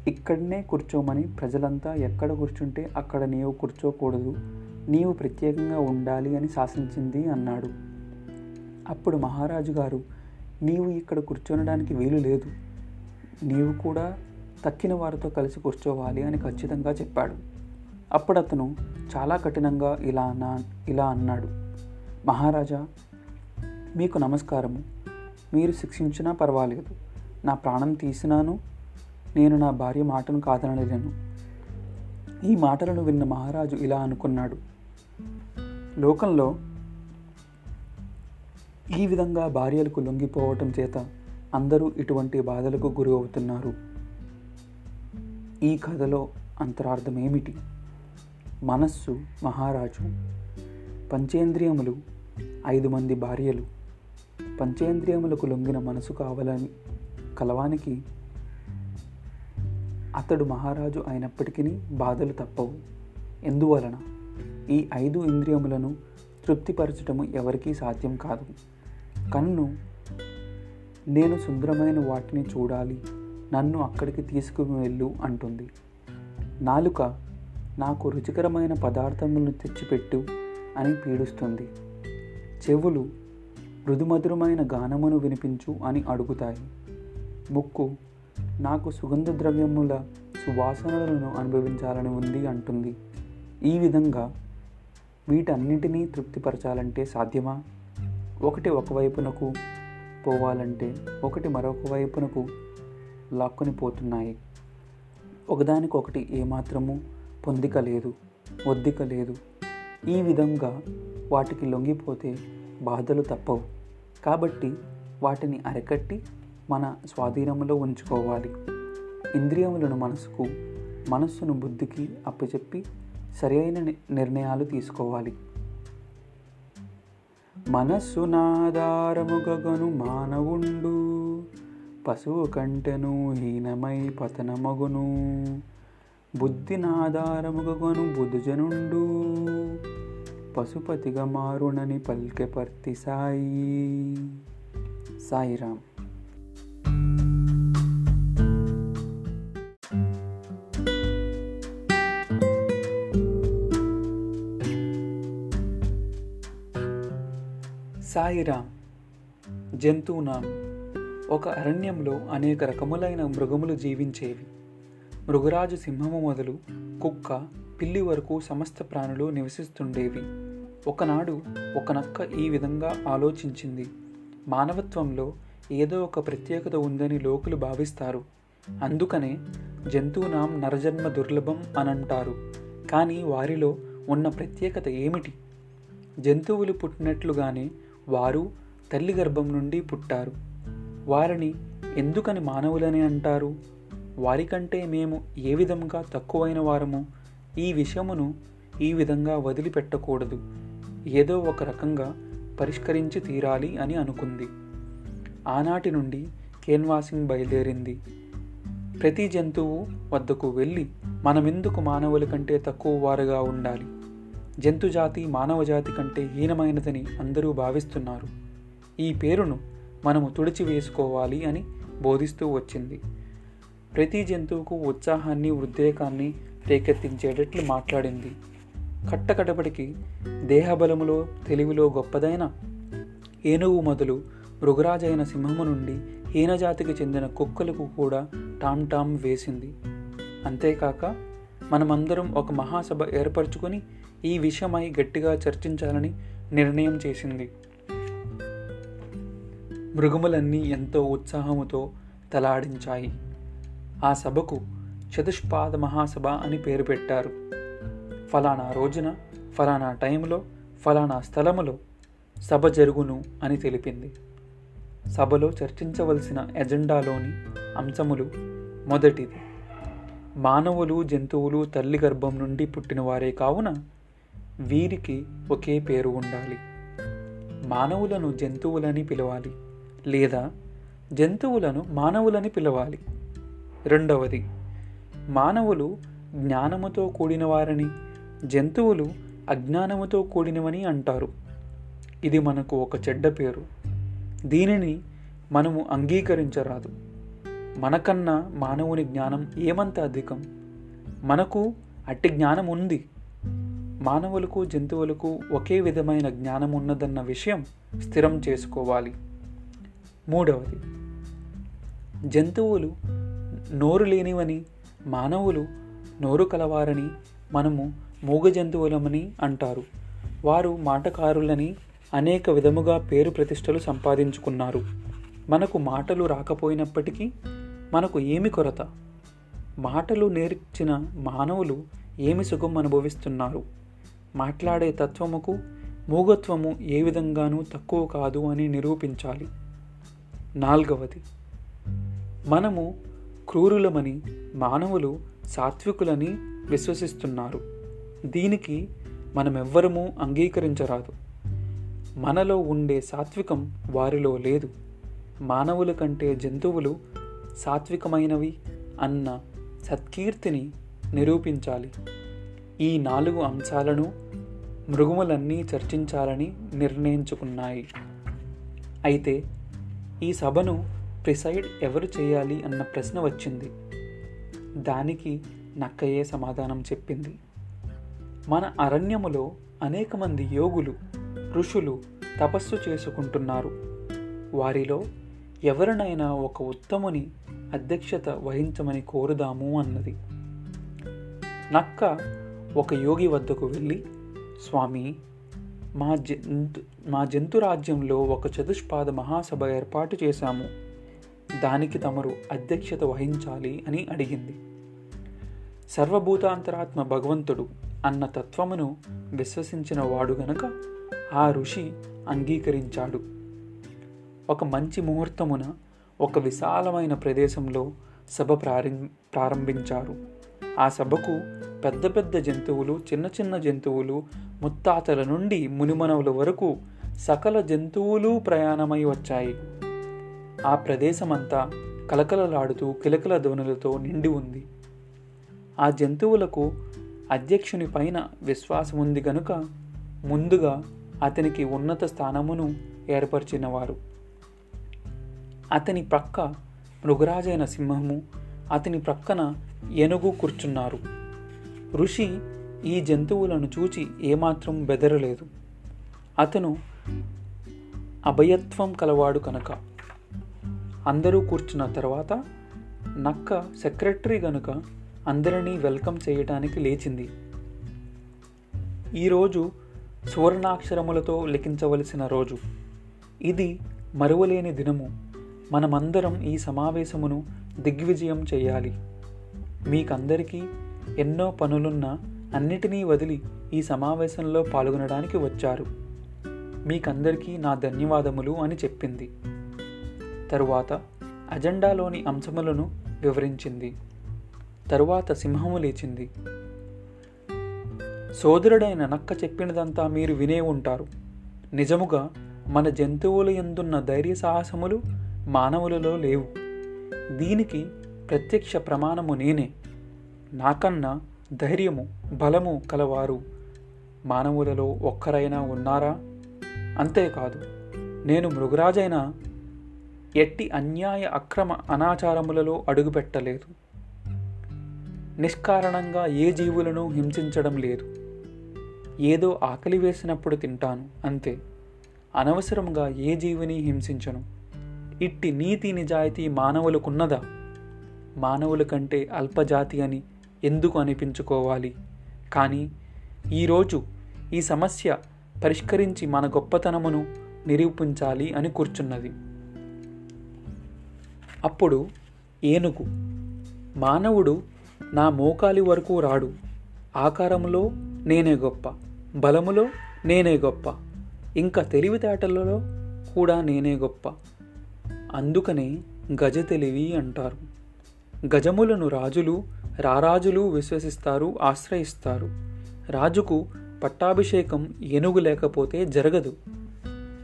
A: ఇక్కడనే కూర్చోమని ప్రజలంతా ఎక్కడ కూర్చుంటే అక్కడ నీవు కూర్చోకూడదు నీవు ప్రత్యేకంగా ఉండాలి అని శాసించింది అన్నాడు. అప్పుడు మహారాజు గారు నీవు ఇక్కడ కూర్చోనడానికి వీలు లేదు. నీవు కూడా తక్కిన వారితో కలిసి కూర్చోవాలి అని ఖచ్చితంగా చెప్పాడు. అప్పుడు అతను చాలా కఠినంగా ఇలా అన్నా ఇలా అన్నాడు. మహారాజా మీకు నమస్కారము. మీరు శిక్షించినా పర్వాలేదు. నా ప్రాణం తీసినాను. నేను నా భార్య మాటను కాదనలేను. ఈ మాటలను విన్న మహారాజు ఇలా అనుకున్నాడు. లోకంలో ఈ విధంగా భార్యలకు లొంగిపోవటం చేత అందరూ ఇటువంటి బాధలకు గురి అవుతున్నారు. ఈ కథలో అంతరార్థం ఏమిటి మనస్సు మహారాజు పంచేంద్రియములు ఐదు మంది భార్యలు పంచేంద్రియములకు లొంగిన మనసు కావాలని కలవానికి అతడు మహారాజు అయినప్పటికీ బాధలు తప్పవు. ఎందువలన? ఈ ఐదు ఇంద్రియములను తృప్తిపరచటము ఎవరికీ సాధ్యం కాదు. కన్ను నేను సుందరమైన వాటిని చూడాలి నన్ను అక్కడికి తీసుకువెళ్ళు అంటుంది. నాలుక నాకు రుచికరమైన పదార్థములను తెచ్చిపెట్టు అని పీడుస్తుంది. చెవులు మృదుమధురమైన గానమును వినిపించు అని అడుగుతాయి. ముక్కు నాకు సుగంధ ద్రవ్యముల సువాసనలను అనుభవించాలని ఉంది అంటుంది. ఈ విధంగా వీటన్నిటినీ తృప్తిపరచాలంటే సాధ్యమా? ఒకటి ఒకవైపునకు పోవాలంటే ఒకటి మరొక వైపునకు లాక్కొని పోతున్నాయి. ఒకదానికొకటి ఏమాత్రము పొందిక లేదు ఒద్దిక లేదు ఈ విధంగా వాటికి లొంగిపోతే బాధలు తప్పవు. కాబట్టి వాటిని అరకట్టి మన స్వాధీనంలో ఉంచుకోవాలి. ఇంద్రియములను మనసుకు మనస్సును బుద్ధికి అప్పచెప్పి సరైన నిర్ణయాలు తీసుకోవాలి. మనస్సు నాధారముగను మానవుండు పశువు కంటెను హీనమై పతనమగును. బుద్ధి నాధారముగను బుధుజనుండు. పశుపతిగా మారునని పల్కె పర్తి సాయి. సాయిరామ్. సాయిరామ్. జంతువునాం. ఒక అరణ్యంలో అనేక రకములైన మృగములు జీవించేవి. మృగరాజు సింహము మొదలు కుక్క పిల్లి వరకు సమస్త ప్రాణులు నివసిస్తుండేవి. ఒకనాడు ఒక నక్క ఈ విధంగా ఆలోచించింది. మానవత్వంలో ఏదో ఒక ప్రత్యేకత ఉందని లోకులు భావిస్తారు. అందుకనే జంతువునాం నరజన్మ దుర్లభం అని అంటారు కానీ వారిలో ఉన్న ప్రత్యేకత ఏమిటి? జంతువులు పుట్టినట్లుగానే వారు తల్లి గర్భం నుండి పుట్టారు. వారిని ఎందుకని మానవులని అంటారు? వారికంటే మేము ఏ విధంగా తక్కువైన వారము? ఈ విషయమును ఈ విధంగా వదిలిపెట్టకూడదు. ఏదో ఒక రకంగా పరిష్కరించి తీరాలి అని అనుకుంది. ఆనాటి నుండి కేన్వాసింగ్ బయలుదేరింది. ప్రతి జంతువు వద్దకు వెళ్ళి మనమెందుకు మానవుల కంటే తక్కువ వారుగా ఉండాలి? జంతుజాతి మానవజాతి కంటే హీనమైనదని అందరూ భావిస్తున్నారు. ఈ పేరును మనము తుడిచి వేసుకోవాలి అని బోధిస్తూ వచ్చింది. ప్రతి జంతువుకు ఉత్సాహాన్ని ఉద్రేకాన్ని రేకెత్తించేటట్లు మాట్లాడింది. కట్టకడపటికి దేహబలములో తెలివిలో గొప్పదైన ఏనుగు మొదలు మృగరాజైన సింహము నుండి హీనజాతికి చెందిన కుక్కలకు కూడా టామ్ టామ్ వేసింది. అంతేకాక మనమందరం ఒక మహాసభ ఏర్పరచుకొని ఈ విషయమై గట్టిగా చర్చించాలని నిర్ణయం చేసింది. మృగములన్నీ ఎంతో ఉత్సాహముతో తలాడించాయి. ఆ సభకు చతుష్పాద మహాసభ అని పేరు పెట్టారు. ఫలానా రోజున ఫలానా టైంలో ఫలానా స్థలములో సభ జరుగును అని తెలిపింది. సభలో చర్చించవలసిన ఎజెండాలోని అంశములు మొదటిది. మానవులు జంతువులు తల్లి గర్భం నుండి పుట్టినవారే కావున వీరికి ఒకే పేరు ఉండాలి. మానవులను జంతువులని పిలవాలి లేదా జంతువులను మానవులని పిలవాలి. రెండవది మానవులు జ్ఞానముతో కూడిన వారని జంతువులు అజ్ఞానముతో కూడినవని అంటారు. ఇది మనకు ఒక చెడ్డ పేరు. దీనిని మనము అంగీకరించరాదు. మనకన్నా మానవుని జ్ఞానం ఏమంత అధికం? మనకు అట్టి జ్ఞానం ఉంది మానవులకు జంతువులకు ఒకే విధమైన జ్ఞానం ఉన్నదన్న విషయం స్థిరం చేసుకోవాలి. మూడవది జంతువులు నోరు లేనివని మానవులు నోరు కలవారని మనము మూగ జంతువులమని అంటారు. వారు మాటకారులని అనేక విధముగా పేరు ప్రతిష్టలు సంపాదించుకున్నారు. మనకు మాటలు రాకపోయినప్పటికీ మనకు ఏమి కొరత? మాటలు నేర్చిన మానవులు ఏమి సుఖం అనుభవిస్తున్నారు? మాట్లాడే తత్వముకు మూగత్వము ఏ విధంగానూ తక్కువ కాదు అని నిరూపించాలి. నాల్గవది మనము క్రూరులమని మానవులు సాత్వికులని విశ్వసిస్తున్నారు. దీనికి మనమెవ్వరము అంగీకరించరాదు. మనలో ఉండే సాత్వికం వారిలో లేదు. మానవుల కంటే జంతువులు సాత్వికమైనవి అన్న సత్కీర్తిని నిరూపించాలి. ఈ నాలుగు అంశాలను మృగములన్నీ చర్చించాలని నిర్ణయించుకున్నాయి. అయితే ఈ సభను ప్రిసైడ్ ఎవరు చేయాలి అన్న ప్రశ్న వచ్చింది. దానికి నక్కయే సమాధానం చెప్పింది. మన అరణ్యములో అనేక మంది యోగులు ఋషులు తపస్సు చేసుకుంటున్నారు. వారిలో ఎవరినైనా ఒక ఉత్తముని అధ్యక్షత వహించమని కోరుదాము అన్నది. నక్క ఒక యోగి వద్దకు వెళ్ళి స్వామి మా జంతు మా జంతు రాజ్యంలో ఒక చతుష్పాద మహాసభ ఏర్పాటు చేశాము. దానికి తమరు అధ్యక్షత వహించాలి అని అడిగింది. సర్వభూతాంతరాత్మ భగవంతుడు అన్న తత్వమును విశ్వసించిన వాడు గనక ఆ ఋషి అంగీకరించాడు. ఒక మంచి ముహూర్తమున ఒక విశాలమైన ప్రదేశంలో సభ ప్రారం ప్రారంభించారు. ఆ సభకు పెద్ద పెద్ద జంతువులు చిన్న చిన్న జంతువులు ముత్తాతల నుండి మునిమనవుల వరకు సకల జంతువులు ప్రయాణమై వచ్చాయి. ఆ ప్రదేశమంతా కలకలలాడుతూ కిలకల ధ్వనులతో నిండి ఉంది. ఆ జంతువులకు అధ్యక్షుని పైన విశ్వాసం ఉంది గనుక ముందుగా అతనికి ఉన్నత స్థానమును ఏర్పరిచినవారు. అతని ప్రక్క మృగరాజైన సింహము అతని ప్రక్కన ఏనుగు కూర్చున్నారు. ఋషి ఈ జంతువులను చూచి ఏమాత్రం బెదరలేదు. అతను అభయత్వం కలవాడు కనుక. అందరూ కూర్చున్న తర్వాత నక్క సెక్రటరీ గనుక అందరినీ వెల్కమ్ చేయటానికి లేచింది. ఈరోజు సువర్ణాక్షరములతో లిఖించవలసిన రోజు. ఇది మరువలేని దినము. మనమందరం ఈ సమావేశమును దిగ్విజయం చేయాలి. మీకందరికీ ఎన్నో పనులున్న అన్నిటినీ వదిలి ఈ సమావేశంలో పాల్గొనడానికి వచ్చారు. మీకందరికీ నా ధన్యవాదములు అని చెప్పింది. తరువాత అజెండాలోని అంశములను వివరించింది. తరువాత సింహము లేచింది. సోదరుడైన నక్క చెప్పినదంతా మీరు వినే ఉంటారు. నిజముగా మన జంతువుల ఎందున్న ధైర్య సాహసములు మానవులలో లేవు. దీనికి ప్రత్యక్ష ప్రమాణము నేనే. నాకన్నా ధైర్యము బలము కలవారు మానవులలో ఒక్కరైనా ఉన్నారా? అంతేకాదు నేను మృగరాజైన ఎట్టి అన్యాయ అక్రమ అనాచారములలో అడుగుపెట్టలేదు. నిష్కారణంగా ఏ జీవులను హింసించడం లేదు. ఏదో ఆకలి వేసినప్పుడు తింటాను అంతే. అనవసరంగా ఏ జీవిని హింసించను. ఇట్టి నీతి నిజాయితీ మానవులకున్నదా? మానవుల కంటే అల్పజాతి అని ఎందుకు అనిపించుకోవాలి? కానీ ఈరోజు ఈ సమస్య పరిష్కరించి మన గొప్పతనమును నిరూపించాలి అని కూర్చున్నది. అప్పుడు ఏనుగు మానవుడు నా మోకాలి వరకు రాడు. ఆకారంలో నేనే గొప్ప బలములో నేనే గొప్ప ఇంకా తెలివితేటలలో కూడా నేనే గొప్ప. అందుకనే గజ తెలివి అంటారు. గజములను రాజులు రారాజులు విశ్వసిస్తారు ఆశ్రయిస్తారు. రాజుకు పట్టాభిషేకం ఏనుగు లేకపోతే జరగదు.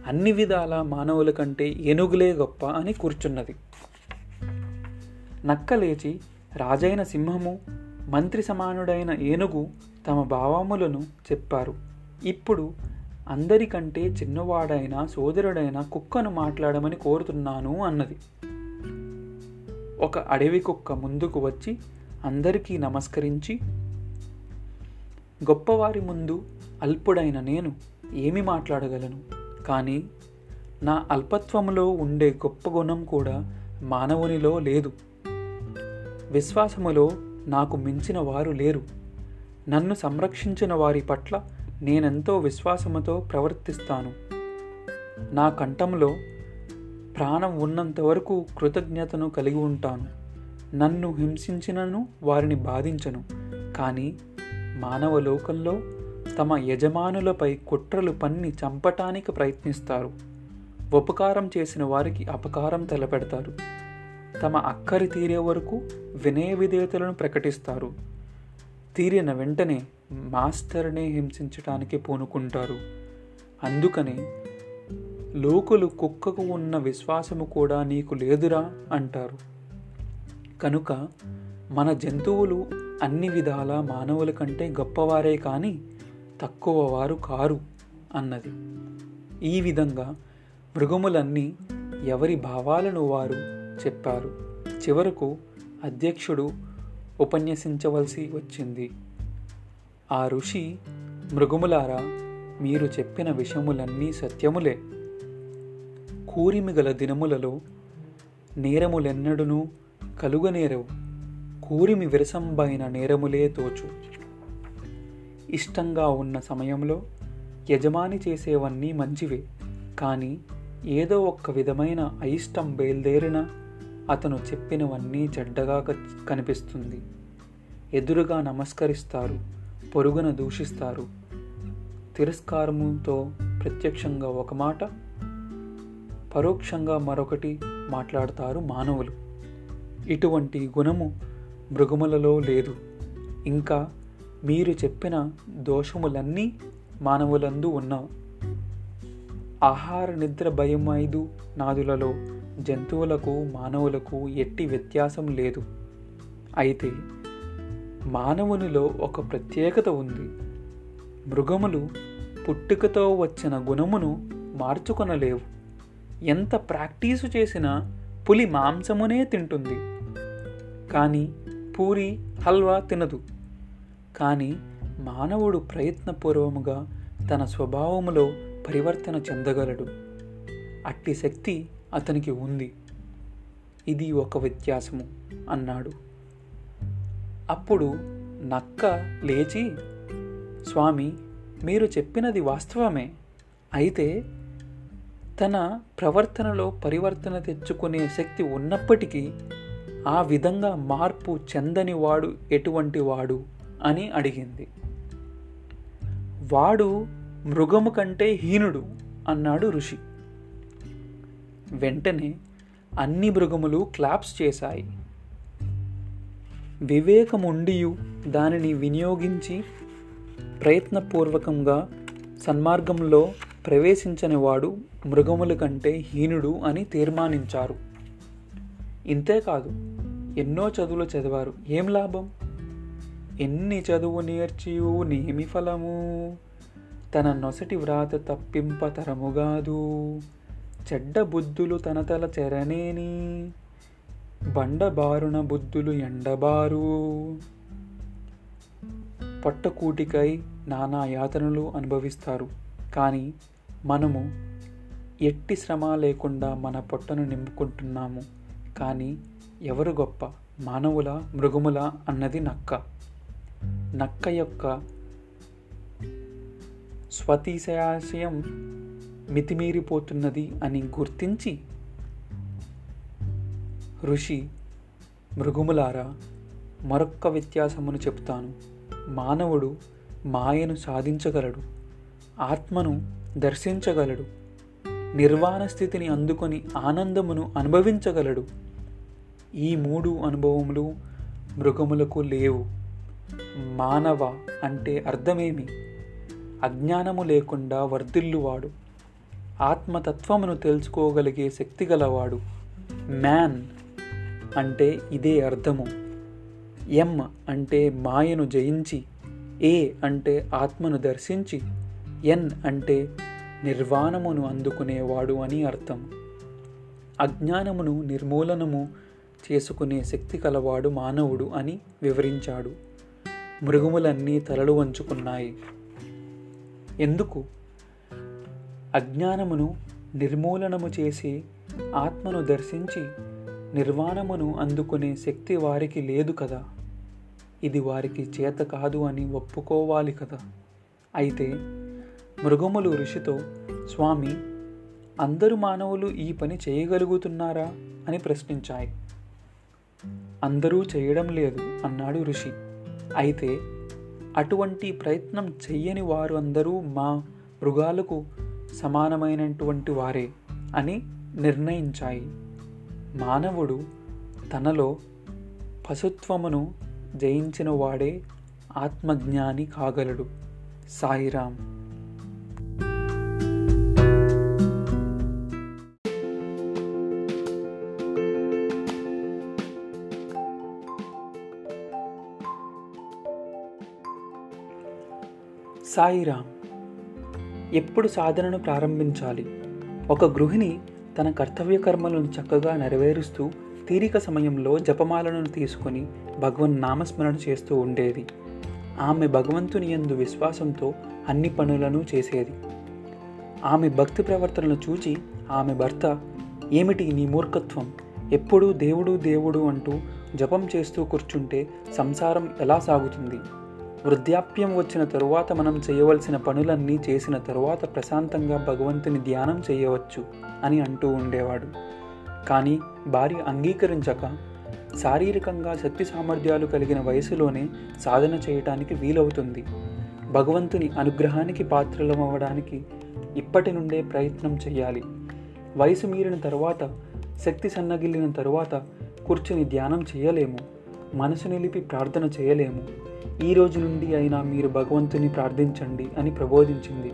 A: అన్ని విధాల మానవుల కంటే ఏనుగులే గొప్ప అని కూర్చున్నది. నక్కలేచి రాజైన సింహము మంత్రి సమానుడైన ఏనుగు తమ భావములను చెప్పారు. ఇప్పుడు అందరికంటే చిన్నవాడైన సోదరుడైన కుక్కను మాట్లాడమని కోరుతున్నాను అన్నది. ఒక అడవి కుక్క ముందుకు వచ్చి అందరికీ నమస్కరించి గొప్పవారి ముందు అల్పుడైన నేను ఏమి మాట్లాడగలను? కానీ నా అల్పత్వంలో ఉండే గొప్ప గుణం కూడా మానవునిలో లేదు. విశ్వాసములో నాకు మించిన వారు లేరు. నన్ను సంరక్షించిన వారి పట్ల నేనెంతో విశ్వాసముతో ప్రవర్తిస్తాను. నా కంఠంలో ప్రాణం ఉన్నంత వరకు కృతజ్ఞతను కలిగి ఉంటాను. నన్ను హింసించినను వారిని బాధించను. కానీ మానవ లోకంలో తమ యజమానులపై కుట్రలు పన్ని చంపటానికి ప్రయత్నిస్తారు. ఉపకారం చేసిన వారికి అపకారం తలపెడతారు. తమ అక్కరి తీరే వరకు వినయ విధేయతలను ప్రకటిస్తారు. తీరిన వెంటనే మాస్టర్నే హింసించటానికి పూనుకుంటారు. అందుకనే లోకులు కుక్కకు ఉన్న విశ్వాసము కూడా నీకు లేదురా అంటారు. కనుక మన జంతువులు అన్ని విధాల మానవుల కంటే గొప్పవారే కానీ తక్కువ వారు కారు అన్నది. ఈ విధంగా మృగములన్నీ ఎవరి భావాలను వారు చెప్పారు. చివరకు అధ్యక్షుడు ఉపన్యసించవలసి వచ్చింది. ఆ ఋషి మృగములారా మీరు చెప్పిన విషయములన్నీ సత్యములే. కూరిమిగల దినములలో నేరములెన్నడునూ కలుగనేరవు. కూరిమి విరసంబైన నేరములే తోచు. ఇష్టంగా ఉన్న సమయంలో యజమాని చేసేవన్నీ మంచివే. కానీ ఏదో ఒక్క విధమైన అయిష్టం బయలుదేరిన అతను చెప్పినవన్నీ చెడ్డగా కనిపిస్తుంది. ఎదురుగా నమస్కరిస్తారు పొరుగున దూషిస్తారు. తిరస్కారముతో ప్రత్యక్షంగా ఒక మాట పరోక్షంగా మరొకటి మాట్లాడతారు మానవులు. ఇటువంటి గుణము మృగములలో లేదు. ఇంకా మీరు చెప్పిన దోషములన్నీ మానవులందు ఉన్న ఆహార నిద్ర భయం ఐదు నాదులలో జంతువులకు మానవులకు ఎట్టి వ్యత్యాసం లేదు. అయితే మానవునిలో ఒక ప్రత్యేకత ఉంది. మృగములు పుట్టుకతో వచ్చిన గుణమును మార్చుకొనలేవు. ఎంత ప్రాక్టీసు చేసినా పులి మాంసమునే తింటుంది. కానీ పూరి హల్వా తినదు. కానీ మానవుడు ప్రయత్నపూర్వముగా తన స్వభావములో పరివర్తన చెందగలడు. అట్టి శక్తి అతనికి ఉంది. ఇది ఒక వ్యత్యాసము అన్నాడు. అప్పుడు నక్క లేచి స్వామి మీరు చెప్పినది వాస్తవమే. అయితే తన ప్రవర్తనలో పరివర్తన తెచ్చుకునే శక్తి ఉన్నప్పటికీ ఆ విధంగా మార్పు చెందని వాడు ఎటువంటి వాడు? అని అడిగింది. వాడు మృగము కంటే హీనుడు అన్నాడు ఋషి. వెంటనే అన్ని మృగములు క్లాప్స్ చేశాయి. వివేకముండియు దానిని వినియోగించి ప్రయత్నపూర్వకంగా సన్మార్గంలో ప్రవేశించని వాడు మృగముల కంటే హీనుడు అని తీర్మానించారు. ఇంతేకాదు ఎన్నో చదువులు చదివారు. ఏం లాభం? ఎన్ని చదువు నేర్చియు నేమి ఫలము? తన నొసటి వ్రాత తప్పింపతరముగాదు చెడ్డ బుద్ధులు తనతల చెరనేని బండబారున బుద్ధులు ఎండబారు పొట్టకూటికై నానా యాతనలు అనుభవిస్తారు. కానీ మనము ఎట్టి శ్రమ లేకుండా మన పొట్టను నింపుకుంటున్నాము. కానీ ఎవరు గొప్ప? మానవుల మృగముల అన్నది నక్క. నక్క యొక్క స్వతీశయాశయం మితిమీరిపోతున్నది అని గుర్తించి ఋషి మృగములారా మరొక్క వ్యత్యాసమును చెప్తాను. మానవుడు మాయను సాధించగలడు ఆత్మను దర్శించగలడు నిర్వాణ స్థితిని అందుకొని ఆనందమును అనుభవించగలడు. ఈ మూడు అనుభవములు మృగములకు లేవు. మానవ అంటే అర్థమేమి? అజ్ఞానము లేకుండా వర్ధిల్లువాడు ఆత్మతత్వమును తెలుసుకోగలిగే శక్తి గలవాడు మ్యాన్ అంటే ఇదే అర్థము. ఎం అంటే మాయను జయించి ఏ అంటే ఆత్మను దర్శించి ఎన్ అంటే నిర్వాణమును అందుకునేవాడు అని అర్థం. అజ్ఞానమును నిర్మూలనము చేసుకునే శక్తి కలవాడు మానవుడు అని వివరించాడు. మృగములన్నీ తలలు వంచుకున్నాయి. ఎందుకు? అజ్ఞానమును నిర్మూలనము చేసి ఆత్మను దర్శించి నిర్వాణమును అందుకునే శక్తి వారికి లేదు కదా. ఇది వారికి చేత కాదు అని ఒప్పుకోవాలి కదా. అయితే మృగములు ఋషితో స్వామి అందరు మానవులు ఈ పని చేయగలుగుతున్నారా? అని ప్రశ్నించాయి. అందరూ చేయడం లేదు అన్నాడు ఋషి. అయితే అటువంటి ప్రయత్నం చెయ్యని వారు అందరూ మా మృగాలకు సమానమైనటువంటి వారే అని నిర్ణయించాయి. మానవుడు తనలో పశుత్వమును జయించిన వాడే ఆత్మజ్ఞాని కాగలడు. సాయిరాం. సాయిరామ్ ఎప్పుడు సాధనను ప్రారంభించాలి? ఒక గృహిణి తన కర్తవ్య కర్మలను చక్కగా నెరవేరుస్తూ తీరిక సమయంలో జపమాలను తీసుకొని భగవన్ నామస్మరణ చేస్తూ ఉండేది. ఆమె భగవంతుని యందు విశ్వాసంతో అన్ని పనులను చేసేది. ఆమె భక్తి ప్రవర్తనను చూచి ఆమె భర్త ఏమిటి నీ మూర్ఖత్వం? ఎప్పుడూ దేవుడు దేవుడు అంటూ జపం చేస్తూ కూర్చుంటే సంసారం ఎలా సాగుతుంది? వృద్ధాప్యం వచ్చిన తరువాత మనం చేయవలసిన పనులన్నీ చేసిన తరువాత ప్రశాంతంగా భగవంతుని ధ్యానం చేయవచ్చు అని అంటూ ఉండేవాడు. కానీ భార్య అంగీకరించక శారీరకంగా శక్తి సామర్థ్యాలు కలిగిన వయసులోనే సాధన చేయటానికి వీలవుతుంది. భగవంతుని అనుగ్రహానికి పాత్రలమవ్వడానికి ఇప్పటి నుండే ప్రయత్నం చేయాలి. వయసు మీరిన తరువాత శక్తి సన్నగిల్లిన తరువాత కూర్చుని ధ్యానం చేయలేము. మనసు నిలిపి ప్రార్థన చేయలేము. ఈ రోజు నుండి అయినా మీరు భగవంతుని ప్రార్థించండి అని ప్రబోధించింది.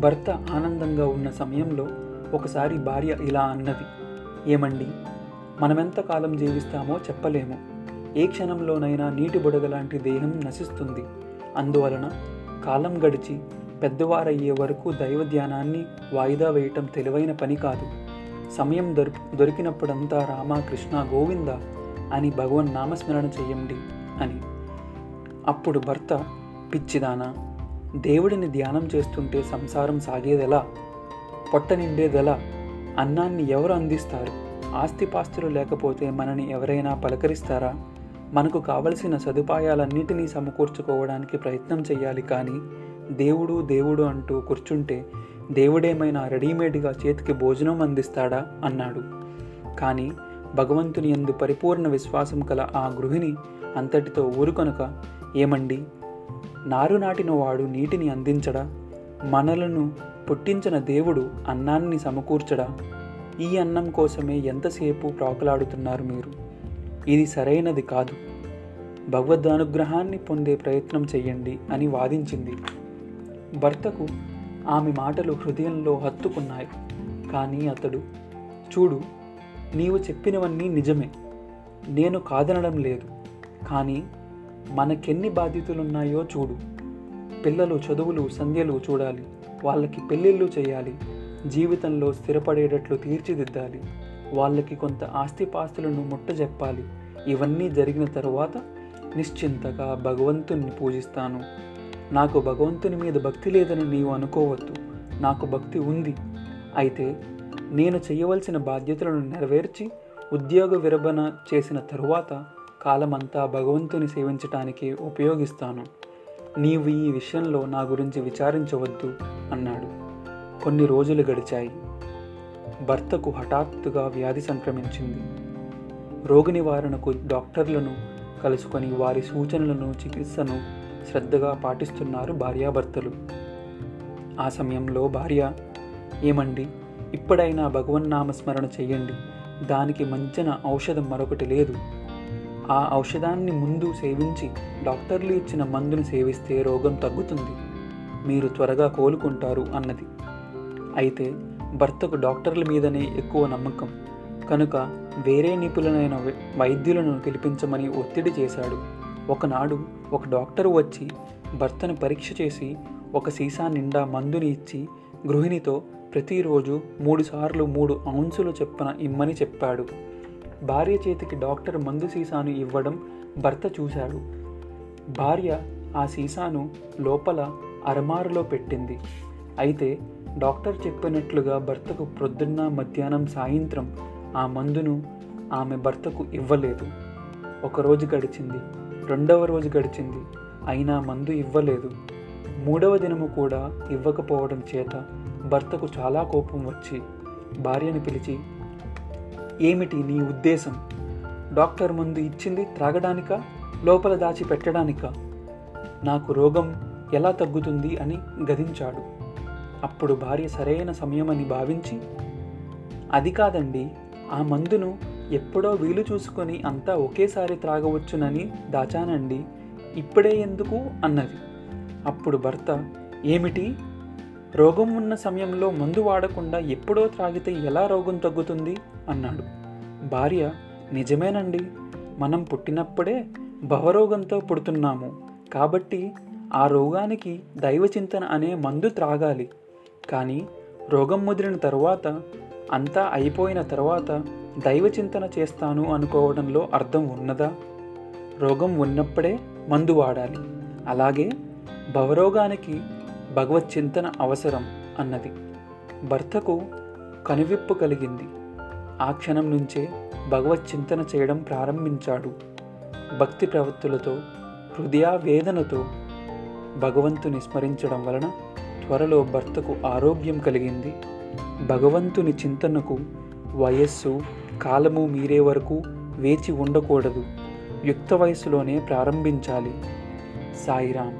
A: భర్త ఆనందంగా ఉన్న సమయంలో ఒకసారి భార్య ఇలా అన్నది ఏమండి మనమెంత కాలం జీవిస్తామో చెప్పలేము. ఏ క్షణంలోనైనా నీటి బుడగ లాంటి దేహం నశిస్తుంది. అందువలన కాలం గడిచి పెద్దవారయ్యే వరకు దైవ ధ్యానాన్ని వాయిదా వేయటం తెలివైన పని కాదు. సమయం దొరి దొరికినప్పుడంతా రామ కృష్ణ గోవింద అని భగవన్ నామస్మరణ చెయ్యండి అని. అప్పుడు భర్త పిచ్చిదానా దేవుడిని ధ్యానం చేస్తుంటే సంసారం సాగేదెలా? పొట్ట నిండేదెలా? అన్నాన్ని ఎవరు అందిస్తారు? ఆస్తిపాస్తులు లేకపోతే మనని ఎవరైనా పలకరిస్తారా? మనకు కావలసిన సదుపాయాలన్నిటినీ సమకూర్చుకోవడానికి ప్రయత్నం చేయాలి కానీ దేవుడు దేవుడు అంటూ కూర్చుంటే దేవుడేమైనా రెడీమేడ్గా చేతికి భోజనం అందిస్తాడా? అన్నాడు. కానీ భగవంతుని ఎందు పరిపూర్ణ విశ్వాసం కల ఆ గృహిణి అంతటితో ఊరుకొనక ఏమండి? నారు నాటిన వాడు నీటిని అందించడా? మనలను పుట్టించిన దేవుడు అన్నాన్ని సమకూర్చడా? ఈ అన్నం కోసమే ఎంతసేపు ప్రాకులాడుతున్నారు మీరు? ఇది సరైనది కాదు. భగవద్నుగ్రహాన్ని పొందే ప్రయత్నం చేయండి అని వాదించింది. భర్తకు ఆమె మాటలు హృదయంలో హత్తుకున్నాయి. కానీ అతడు చూడు నీవు చెప్పినవన్నీ నిజమే. నేను కాదనడం లేదు. కానీ మనకెన్ని బాధ్యతలు ఉన్నాయో చూడు. పిల్లలు చదువులు సంధ్యలు చూడాలి. వాళ్ళకి పెళ్ళిళ్ళు చేయాలి. జీవితంలో స్థిరపడేటట్లు తీర్చిదిద్దాలి. వాళ్ళకి కొంత ఆస్తిపాస్తులను ముట్టజెప్పాలి. ఇవన్నీ జరిగిన తరువాత నిశ్చింతగా భగవంతుణ్ణి పూజిస్తాను. నాకు భగవంతుని మీద భక్తి లేదని నీవు అనుకోవద్దు. నాకు భక్తి ఉంది. అయితే నేను చేయవలసిన బాధ్యతలను నెరవేర్చి ఉద్యోగ విరమణ చేసిన తరువాత కాలమంతా భగవంతుని సేవించటానికి ఉపయోగిస్తాను. నీవు ఈ విషయంలో నా గురించి విచారించవద్దు అన్నాడు. కొన్ని రోజులు గడిచాయి. భర్తకు హఠాత్తుగా వ్యాధి సంక్రమించింది. రోగ నివారణకు డాక్టర్లను కలుసుకొని వారి సూచనలను చికిత్సను శ్రద్ధగా పాటిస్తున్నారు భార్యాభర్తలు. ఆ సమయంలో భార్య ఏమండి? ఇప్పుడైనా భగవన్నామస్మరణ చెయ్యండి దానికి మంచిన ఔషధం మరొకటి లేదు. ఆ ఔషధాన్ని ముందు సేవించి డాక్టర్లు ఇచ్చిన మందును సేవిస్తే రోగం తగ్గుతుంది. మీరు త్వరగా కోలుకుంటారు అన్నది. అయితే భర్తకు డాక్టర్ల మీదనే ఎక్కువ నమ్మకం. కనుక వేరే నిపుణులైన వైద్యులను గెలిపించమని ఒత్తిడి చేశాడు. ఒకనాడు ఒక డాక్టర్ వచ్చి భర్తను పరీక్ష చేసి ఒక సీసా నిండా మందుని ఇచ్చి గృహిణితో ప్రతిరోజు మూడుసార్లు మూడు ఔన్సులు చెప్పన ఇమ్మని చెప్పాడు. భార్య చేతికి డాక్టర్ మందు సీసాను ఇవ్వడం భర్త చూశాడు. భార్య ఆ సీసాను లోపల అరమారులో పెట్టింది. అయితే డాక్టర్ చెప్పినట్లుగా భర్తకు ప్రొద్దున్న మధ్యాహ్నం సాయంత్రం ఆ మందును ఆమె భర్తకు ఇవ్వలేదు. ఒకరోజు గడిచింది రెండవ రోజు గడిచింది అయినా మందు ఇవ్వలేదు. మూడవ దినము కూడా ఇవ్వకపోవడం చేత భర్తకు చాలా కోపం వచ్చి భార్యను పిలిచి ఏమిటి నీ ఉద్దేశం? డాక్టర్ ముందు ఇచ్చింది త్రాగడానికా? లోపల దాచి పెట్టడానికా? నాకు రోగం ఎలా తగ్గుతుంది అని గదించాడు. అప్పుడు భార్య సరైన సమయమని భావించి అది కాదండి ఆ మందును ఎప్పుడో వీలు చూసుకొని అంతా ఒకేసారి త్రాగవచ్చునని దాచానండి ఇప్పుడే ఎందుకు అన్నది. అప్పుడు భర్త ఏమిటి? రోగం ఉన్న సమయంలో మందు వాడకుండా ఎప్పుడో త్రాగితే ఎలా రోగం తగ్గుతుంది? అన్నాడు. భార్య నిజమేనండి. మనం పుట్టినప్పుడే భవరోగంతో పుడుతున్నాము. కాబట్టి ఆ రోగానికి దైవచింతన అనే మందు త్రాగాలి. కానీ రోగం ముదిరిన తరువాత అంతా అయిపోయిన తర్వాత దైవ చింతన చేస్తాను అనుకోవడంలో అర్థం ఉన్నదా? రోగం ఉన్నప్పుడే మందు వాడాలి. అలాగే భవరోగానికి భగవత్ చింతన అవసరం అన్నది. భర్తకు కనువిప్పు కలిగింది. ఆ క్షణం నుంచే భగవత్ చింతన చేయడం ప్రారంభించాడు. భక్తి ప్రవృత్తులతో హృదయావేదనతో భగవంతుని స్మరించడం వలన త్వరలో భర్తకు ఆరోగ్యం కలిగింది. భగవంతుని చింతనకు వయస్సు కాలము మీరే వరకు వేచి ఉండకూడదు. యుక్త వయసులోనే ప్రారంభించాలి. సాయిరామ్